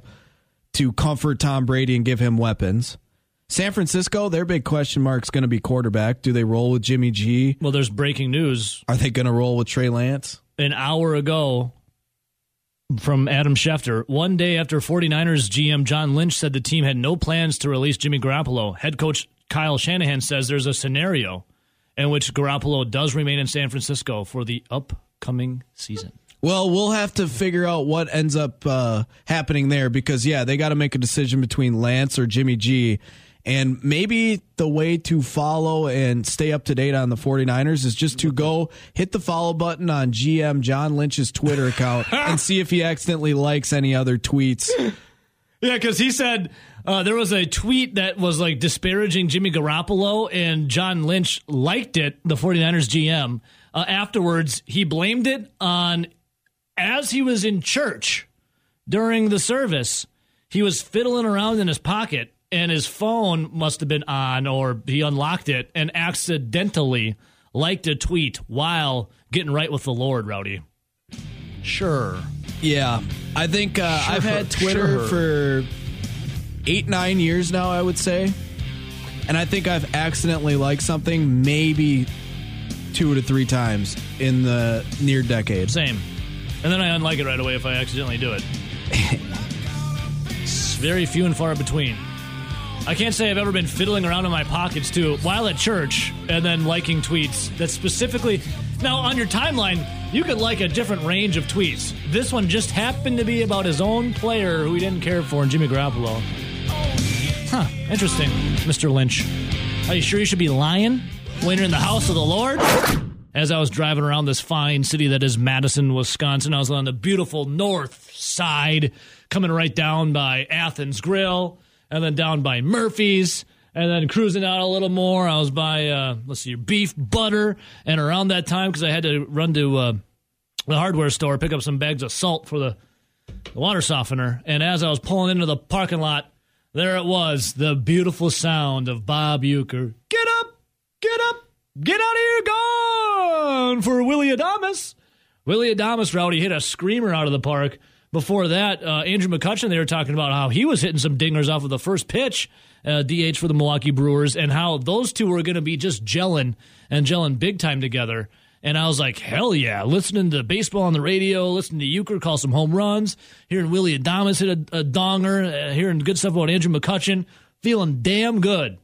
to comfort Tom Brady and give him weapons. San Francisco, their big question mark is going to be quarterback. Do they roll with Jimmy G? well, there's breaking news. Are they going to roll with Trey Lance? an hour ago from Adam Schefter. One day after 49ers GM John Lynch said the team had no plans to release Jimmy Garoppolo, head coach Kyle Shanahan says there's a scenario in which Garoppolo does remain in San Francisco for the upcoming season. Well, we'll have to figure out what ends up uh, happening there because, yeah, they got to make a decision between Lance or Jimmy G. And maybe the way to follow and stay up to date on the 49ers is just to go hit the follow button on GM John Lynch's Twitter account (laughs) and see if he accidentally likes any other tweets. Yeah, because he said uh, there was a tweet that was like disparaging Jimmy Garoppolo, and John Lynch liked it, the 49ers GM. Uh, afterwards, he blamed it on as he was in church during the service, he was fiddling around in his pocket, and his phone must have been on, or he unlocked it and accidentally liked a tweet while getting right with the Lord, Rowdy. Sure. Yeah, I think uh, I've had Twitter sure. for eight, nine years now, I would say. And I think I've accidentally liked something maybe two to three times in the near decade. Same. And then I unlike it right away if I accidentally do it. it's (laughs) very few and far between. I can't say I've ever been fiddling around in my pockets too while at church and then liking tweets that specifically. Now, on your timeline, you could like a different range of tweets. This one just happened to be about his own player who he didn't care for, in Jimmy Garoppolo. Huh, interesting, Mr. Lynch. Are you sure you should be lying when you're in the house of the Lord? As I was driving around this fine city that is Madison, Wisconsin, I was on the beautiful north side, coming right down by Athens Grill and then down by Murphy's, and then cruising out a little more. I was by uh, let's see, beef butter, and around that time because I had to run to uh, the hardware store pick up some bags of salt for the, the water softener. And as I was pulling into the parking lot, there it was, the beautiful sound of Bob Uecker. Get up, get up, get out of here, gone for Willy Adames. Willy Adames, Rowdy hit a screamer out of the park. Before that, uh, Andrew McCutchen, they were talking about how he was hitting some dingers off of the first pitch, uh, DH for the Milwaukee Brewers, and how those two were going to be just gelling and gelling big time together. And I was like, hell yeah, listening to baseball on the radio, listening to Uecker call some home runs, hearing Willy Adames hit a, a donger, uh, hearing good stuff about Andrew McCutchen, feeling damn good,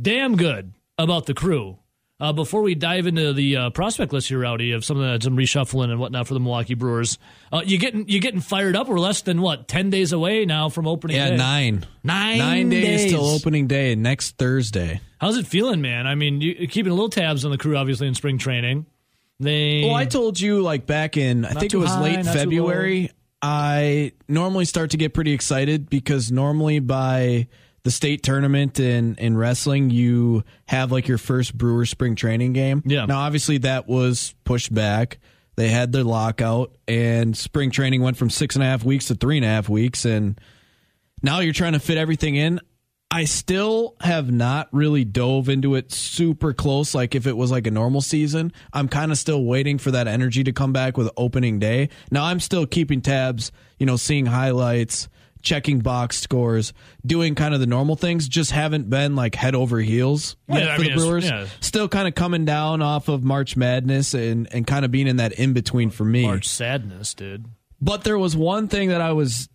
damn good about the crew. Uh, before we dive into the uh, prospect list here, Rowdy, of some of the, some reshuffling and whatnot for the Milwaukee Brewers, uh, you getting you getting fired up? We're less than what ten days away now from opening. Day. Yeah, day. nine, nine, nine days, days till opening day next Thursday. How's it feeling, man? I mean, you keeping a little tabs on the crew, obviously in spring training. They well, I told you like back in I think it was high, late February. I normally start to get pretty excited because normally by the state tournament in in wrestling, you have like your first Brewer spring training game. Yeah. Now, obviously, that was pushed back. They had their lockout, and spring training went from six and a half weeks to three and a half weeks, and now you're trying to fit everything in. I still have not really dove into it super close. Like if it was like a normal season, I'm kind of still waiting for that energy to come back with opening day. Now I'm still keeping tabs, you know, seeing highlights, checking box scores, doing kind of the normal things. Just haven't been like head over heels Yeah, for mean, the Brewers. yeah. Still kind of coming down off of March Madness and and kind of being in that in between for me. March sadness, dude. But there was one thing that I was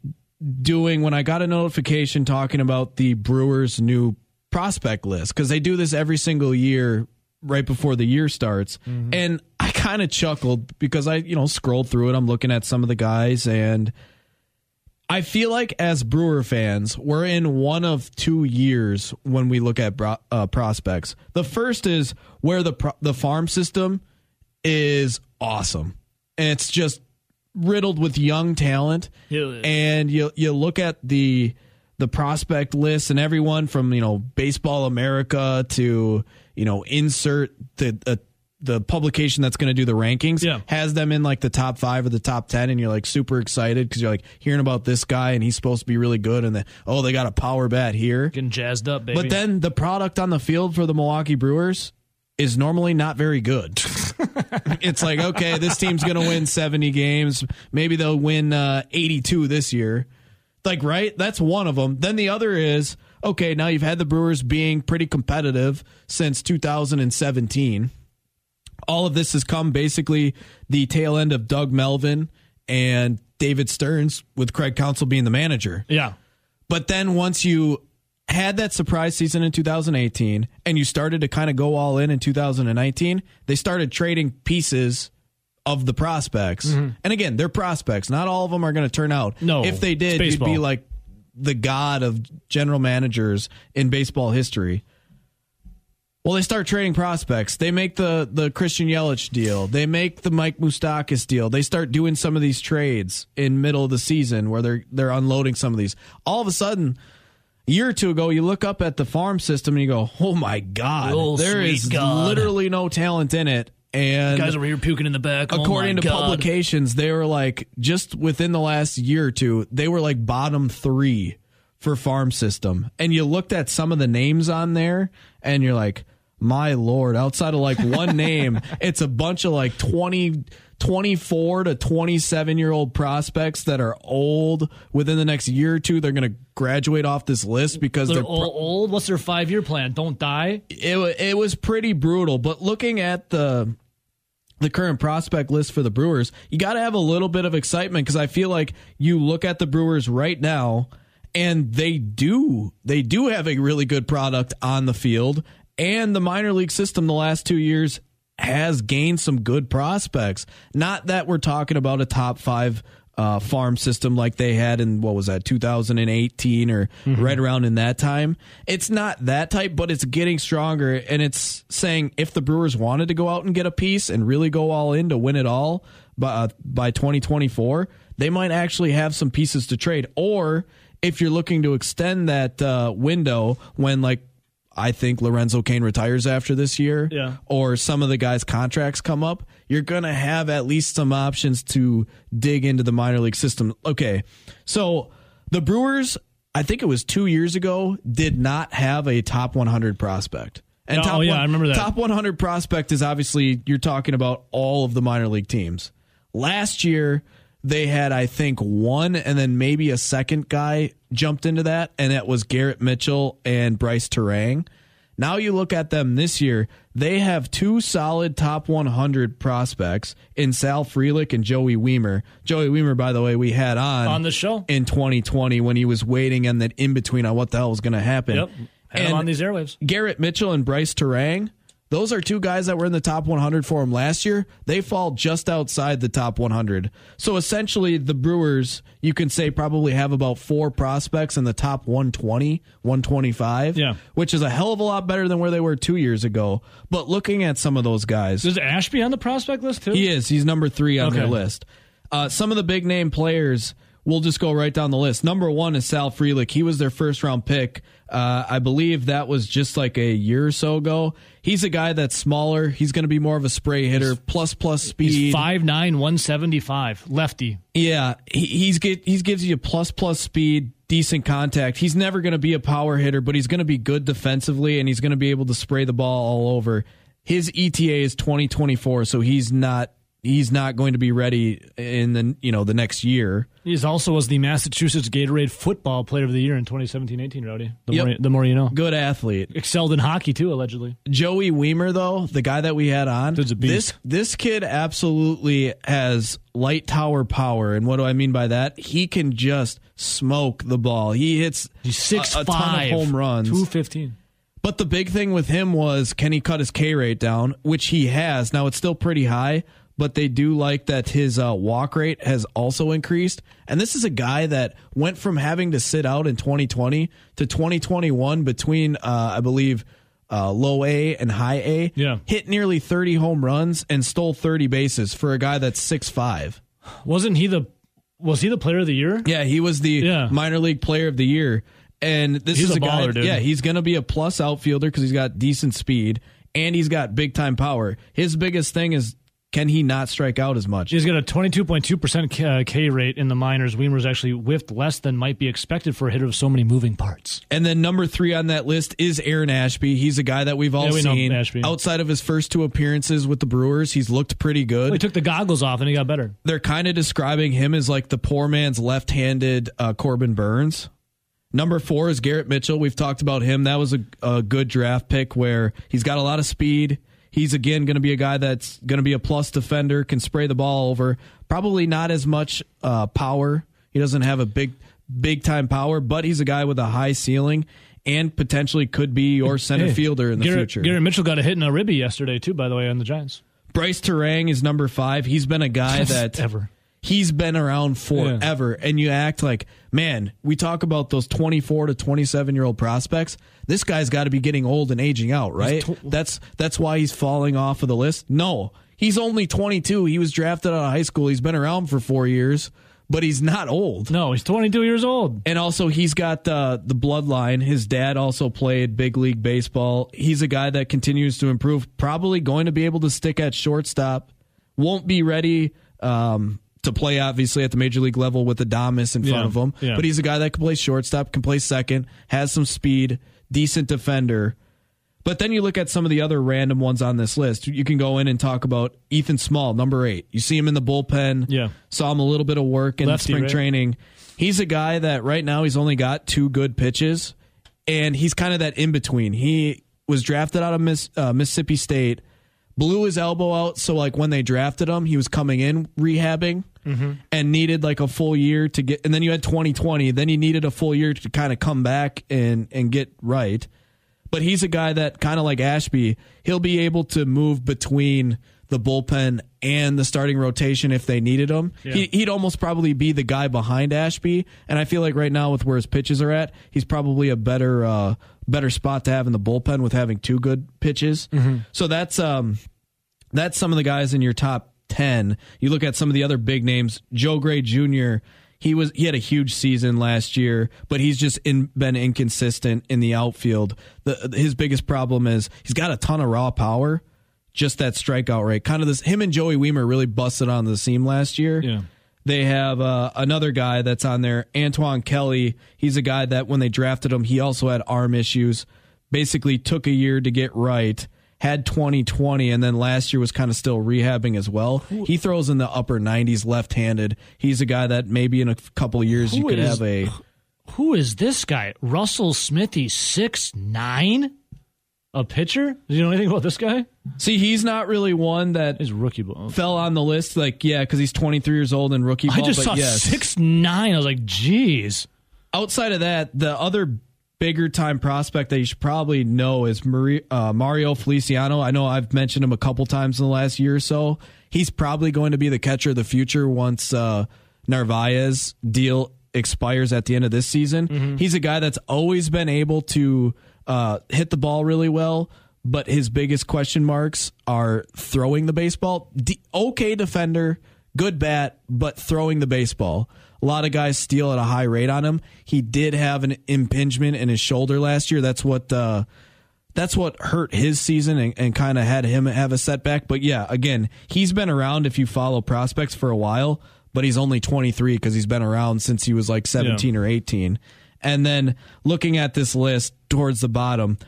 doing when I got a notification talking about the Brewers' new prospect list because they do this every single year right before the year starts. Mm-hmm. And I kind of chuckled because I, you know, scrolled through it. I'm looking at some of the guys and I feel like as Brewer fans, we're in one of two years when we look at bro- uh, prospects. The first is where the pro- the farm system is awesome, and it's just riddled with young talent. And you you look at the the prospect list and everyone from you know Baseball America to you know insert the uh, the publication that's going to do the rankings Yeah. has them in like the top five or the top ten, and you're like super excited because you're like hearing about this guy and he's supposed to be really good, and then oh they got a power bat here, Getting jazzed up, baby. but then the product on the field for the Milwaukee Brewers is normally not very good. (laughs) it's like, okay, this team's going to win 70 games. Maybe they'll win uh, 82 this year. Like, right? That's one of them. Then the other is, okay, now you've had the Brewers being pretty competitive since 2017. All of this has come basically the tail end of Doug Melvin and David Stearns with Craig Counsell being the manager. yeah. But then once you had that surprise season in 2018 and you started to kind of go all in in 2019, they started trading pieces of the prospects. Mm-hmm. And again, they're prospects. Not all of them are going to turn out. No, If they did, you'd be like the god of general managers in baseball history. Well, they start trading prospects. They make the the Christian Yelich deal. They make the Mike Moustakas deal. They start doing some of these trades in middle of the season where they're they're unloading some of these. All of a sudden, a year or two ago, you look up at the farm system and you go, "Oh my god, Oh, there is God. literally no talent in it." And Guys over here puking in the back. Oh according my to God. publications, they were like just within the last year or two, they were like bottom three for farm system. And you looked at some of the names on there, and you're like, my lord! Outside of like one (laughs) name, it's a bunch of like 20, 24 to twenty seven year old prospects that are old. Within the next year or two, they're going to graduate off this list because They're they're all old. What's their five year plan? Don't die. it it was pretty brutal. But looking at the the current prospect list for the Brewers, you got to have a little bit of excitement because I feel like you look at the Brewers right now, and they do they do have a really good product on the field, and the minor league system the last two years has gained some good prospects. Not that we're talking about a top five. Uh, farm system like they had in what was that 2018 or right around in that time. It's not that type, but it's getting stronger, and it's saying if the Brewers wanted to go out and get a piece and really go all in to win it all by uh, by 2024, they might actually have some pieces to trade. Or if you're looking to extend that uh, window when like I think Lorenzo Cain retires after this year, yeah. or some of the guys' contracts come up, you're going to have at least some options to dig into the minor league system. Okay, so the Brewers, I think it was two years ago, did not have a top 100 prospect. And oh, top yeah, one, I remember that. Top 100 prospect is obviously you're talking about all of the minor league teams. Last year, they had I think one and then maybe a second guy jumped into that, and it was Garrett Mitchell and Bryce Turang. Now you look at them this year, they have two solid top 100 prospects in Sal Frelick and Joey Wiemer. Joey Wiemer, by the way, we had on on the show in 2020 when he was waiting and that in between on what the hell was going to happen. Yep, had and on these airwaves. Garrett Mitchell and Bryce Turang those are two guys that were in the top 100 for him last year. They fall just outside the top 100. So essentially, the Brewers, you can say, probably have about four prospects in the top 120, 125, yeah. which is a hell of a lot better than where they were two years ago. But looking at some of those guys. Is Ashby on the prospect list, too? He is. He's number three on okay. their list. Uh, some of the big name players we'll just go right down the list. Number one is Sal Frelick. He was their first round pick. Uh, I believe that was just like a year or so ago. He's a guy that's smaller. He's going to be more of a spray hitter, plus plus speed. He's 5'9", 175, lefty. Yeah, he, he's get, he's gives you plus plus speed, decent contact. He's never going to be a power hitter, but he's going to be good defensively, and he's going to be able to spray the ball all over. His ETA is 2024, so he's not he's not going to be ready in the you know the next year. He also was the Massachusetts Gatorade Football Player of the Year in 2017-18. Rowdy, the, yep. more, the more you know. Good athlete, excelled in hockey too, allegedly. Joey Wiemer, though the guy that we had on, this this kid absolutely has light tower power, and what do I mean by that? He can just smoke the ball. He hits he's six a, a ton of home runs, two fifteen. But the big thing with him was can he cut his K rate down, which he has. Now it's still pretty high, but they do like that his uh, walk rate has also increased. And this is a guy that went from having to sit out in 2020 to 2021 between, uh, I believe, uh, low A and high A. Yeah. Hit nearly 30 home runs and stole 30 bases for a guy that's six five. Wasn't he the was he the player of the year? Yeah, he was the yeah. minor league player of the year. And this he's is a, a baller, guy, dude. yeah, he's going to be a plus outfielder because he's got decent speed and he's got big time power. His biggest thing is can he not strike out as much? He's got a 22.2% uh, K rate in the minors. Wiemer's actually whiffed less than might be expected for a hitter of so many moving parts. And then number three on that list is Aaron Ashby. He's a guy that we've all yeah, we seen. Outside of his first two appearances with the Brewers, he's looked pretty good. Well, he took the goggles off and he got better. They're kind of describing him as like the poor man's left handed uh, Corbin Burnes. Number four is Garrett Mitchell. We've talked about him. That was a, a good draft pick where he's got a lot of speed. He's again going to be a guy that's going to be a plus defender, can spray the ball over. Probably not as much uh, power. He doesn't have a big, big time power, but he's a guy with a high ceiling and potentially could be your center hey, fielder in the Garrett, future. Garrett Mitchell got a hit in a ribby yesterday too, by the way, on the Giants. Bryce Turang is number five. He's been a guy that ever he's been around forever yeah. and you act like man we talk about those 24 to 27 year old prospects this guy's got to be getting old and aging out right that's that's why he's falling off of the list no he's only 22 he was drafted out of high school he's been around for four years but he's not old. No, he's 22 years old. And also, he's got uh, the bloodline. His dad also played big league baseball. He's a guy that continues to improve. Probably going to be able to stick at shortstop. Won't be ready um, to play obviously at the major league level with Adames in front yeah, of him. Yeah. But he's a guy that can play shortstop, can play second, has some speed, decent defender. But then you look at some of the other random ones on this list. You can go in and talk about Ethan Small, number eight. You see him in the bullpen. Yeah. Saw him a little bit of work in Lefty, spring right? training. He's a guy that right now he's only got two good pitches, and he's kind of that in between. He was drafted out of Miss, uh, Mississippi State, blew his elbow out. So like when they drafted him, he was coming in rehabbing mm-hmm. and needed like a full year to get. And then you had 2020. Then he needed a full year to kind of come back and and get right. But he's a guy that kind of like Ashby, he'll be able to move between the bullpen and the starting rotation if they needed him. Yeah. He, would almost probably be the guy behind Ashby, and I feel like right now with where his pitches are at, he's probably a better uh, better spot to have in the bullpen with having two good pitches. Mm-hmm. So that's um that's some of the guys in your top 10. You look at some of the other big names, Joe Gray Jr., He was he had a huge season last year, but he's just in, been inconsistent in the outfield. The, his biggest problem is he's got a ton of raw power, just that strikeout rate. Kind of this him and Joey Wiemer really busted on the seam last year. Yeah. They have uh, another guy that's on there, Antoine Kelly. He's a guy that when they drafted him, he also had arm issues. Basically, took a year to get right. Had 2020, and then last year was kind of still rehabbing as well. He throws in the upper 90s left handed. He's a guy that maybe in a couple years Who you could is- have a. Who is this guy? Russell Smithy, six nine, a pitcher. Do you know anything about this guy? See, he's not really one that is rookie ball. fell on the list. Like, yeah, because he's 23 years old and rookie ball. I just saw yes. six nine. I was like, geez. outside of that, the other bigger time prospect that you should probably know is Marie, uh, Mario Feliciano. I know I've mentioned him a couple times in the last year or so. He's probably going to be the catcher of the future once uh, Narvaez deal expires at the end of this season. He's a guy that's always been able to uh, hit the ball really well. But his biggest question marks are throwing the baseball. D- okay defender, good bat, but throwing the baseball. A lot of guys steal at a high rate on him. He did have an impingement in his shoulder last year. That's what uh, that's what hurt his season and, and kind of had him have a setback. But yeah, again, he's been around if you follow prospects for a while, but he's only 23 because he's been around since he was like 17 or 18. And then looking at this list towards the bottom,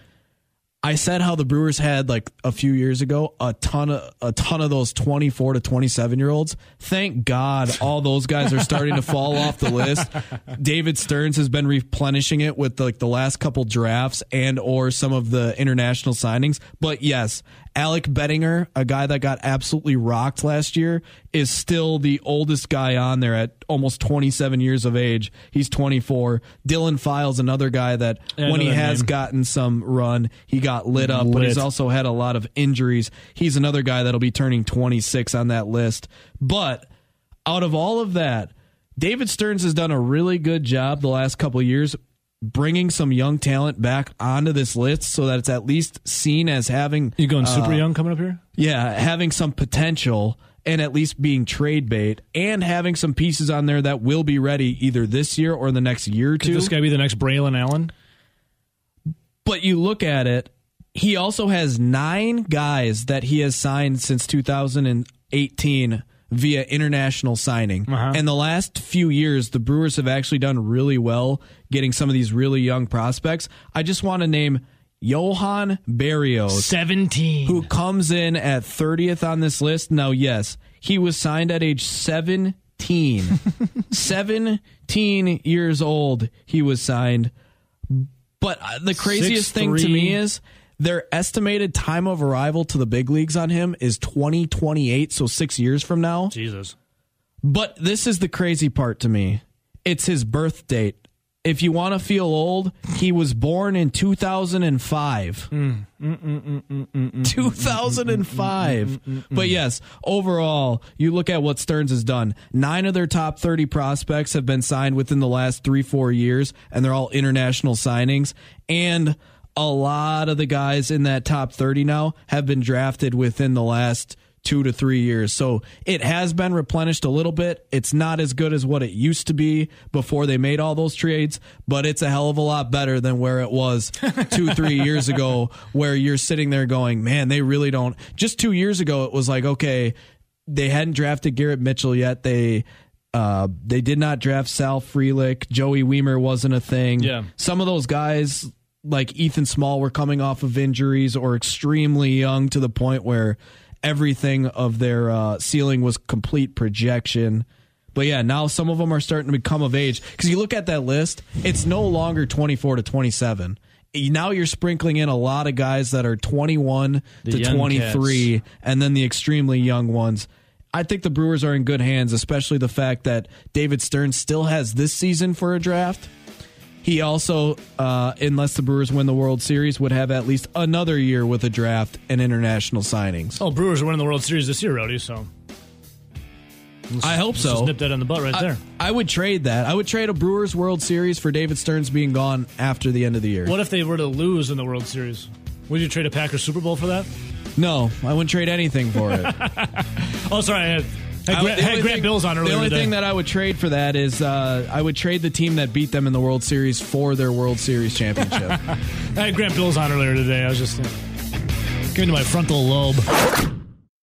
I said how the Brewers had like a few years ago a ton of a ton of those 24 to 27 year olds. Thank God all those guys are starting to fall off the list. David Stearns has been replenishing it with like the last couple drafts and or some of the international signings. But yes, Alec Bettinger, a guy that got absolutely rocked last year, is still the oldest guy on there at almost 27 years of age. He's 24. Dylan Files, another guy that Yeah, when he that has name. gotten some run, he got lit up, but he's also had a lot of injuries. He's another guy that'll be turning 26 on that list. But out of all of that, David Stearns has done a really good job the last couple of years bringing some young talent back onto this list so that it's at least seen as having You going super uh, young coming up here? yeah, having some potential and at least being trade bait and having some pieces on there that will be ready either this year or the next year or Could two. this guy be the next Braelon Allen? But you look at it, he also has nine guys that he has signed since 2018 via international signing. Uh-huh. And the last few years, the Brewers have actually done really well getting some of these really young prospects. I just want to name Johan Barrios. Seventeen. who comes in at 30th on this list. Now, yes, he was signed at age 17. (laughs) 17 years old, he was signed. But uh, the craziest thing to me is their estimated time of arrival to the big leagues on him is 2028, so six years from now. Jesus. But this is the crazy part to me. It's his birth date. If you want to feel old, he was born in 2005. 2005. But yes, overall, you look at what Stearns has done. Nine of their top 30 prospects have been signed within the last three, four years, and they're all international signings. And a lot of the guys in that top 30 now have been drafted within the last two to three years. So it has been replenished a little bit. It's not as good as what it used to be before they made all those trades, but it's a hell of a lot better than where it was (laughs) two, three years ago, where you're sitting there going, man, they really don't. Just two years ago, it was like, okay, they hadn't drafted Garrett Mitchell yet. They, uh, they did not draft Sal Frelick. Joey Wiemer wasn't a thing. Yeah. Some of those guys, like Ethan Small, were coming off of injuries or extremely young to the point where everything of their uh, ceiling was complete projection. But yeah, now some of them are starting to become of age because you look at that list, it's no longer 24 to 27. Now you're sprinkling in a lot of guys that are 21 The to young 23 and then the extremely young ones. I think the Brewers are in good hands, especially the fact that David Stearns still has this season for a draft. He also, uh, unless the Brewers win the World Series, would have at least another year with a draft and international signings. Oh, Brewers are winning the World Series this year, Rody. So I hope let's so. Just nip that in the butt right I, there. I would trade that. I would trade a Brewers World Series for David Stearns being gone after the end of the year. What if they were to lose in the World Series? Would you trade a Packers Super Bowl for that? No, I wouldn't trade anything for it. (laughs) Oh, sorry. I had Grant, hey, Grant thing, Bill's on earlier The only today. thing that I would trade for that is uh, I would trade the team that beat them in the World Series for their World Series championship. (laughs) I had Grant Bill's on earlier today. I was just uh, getting to my frontal lobe.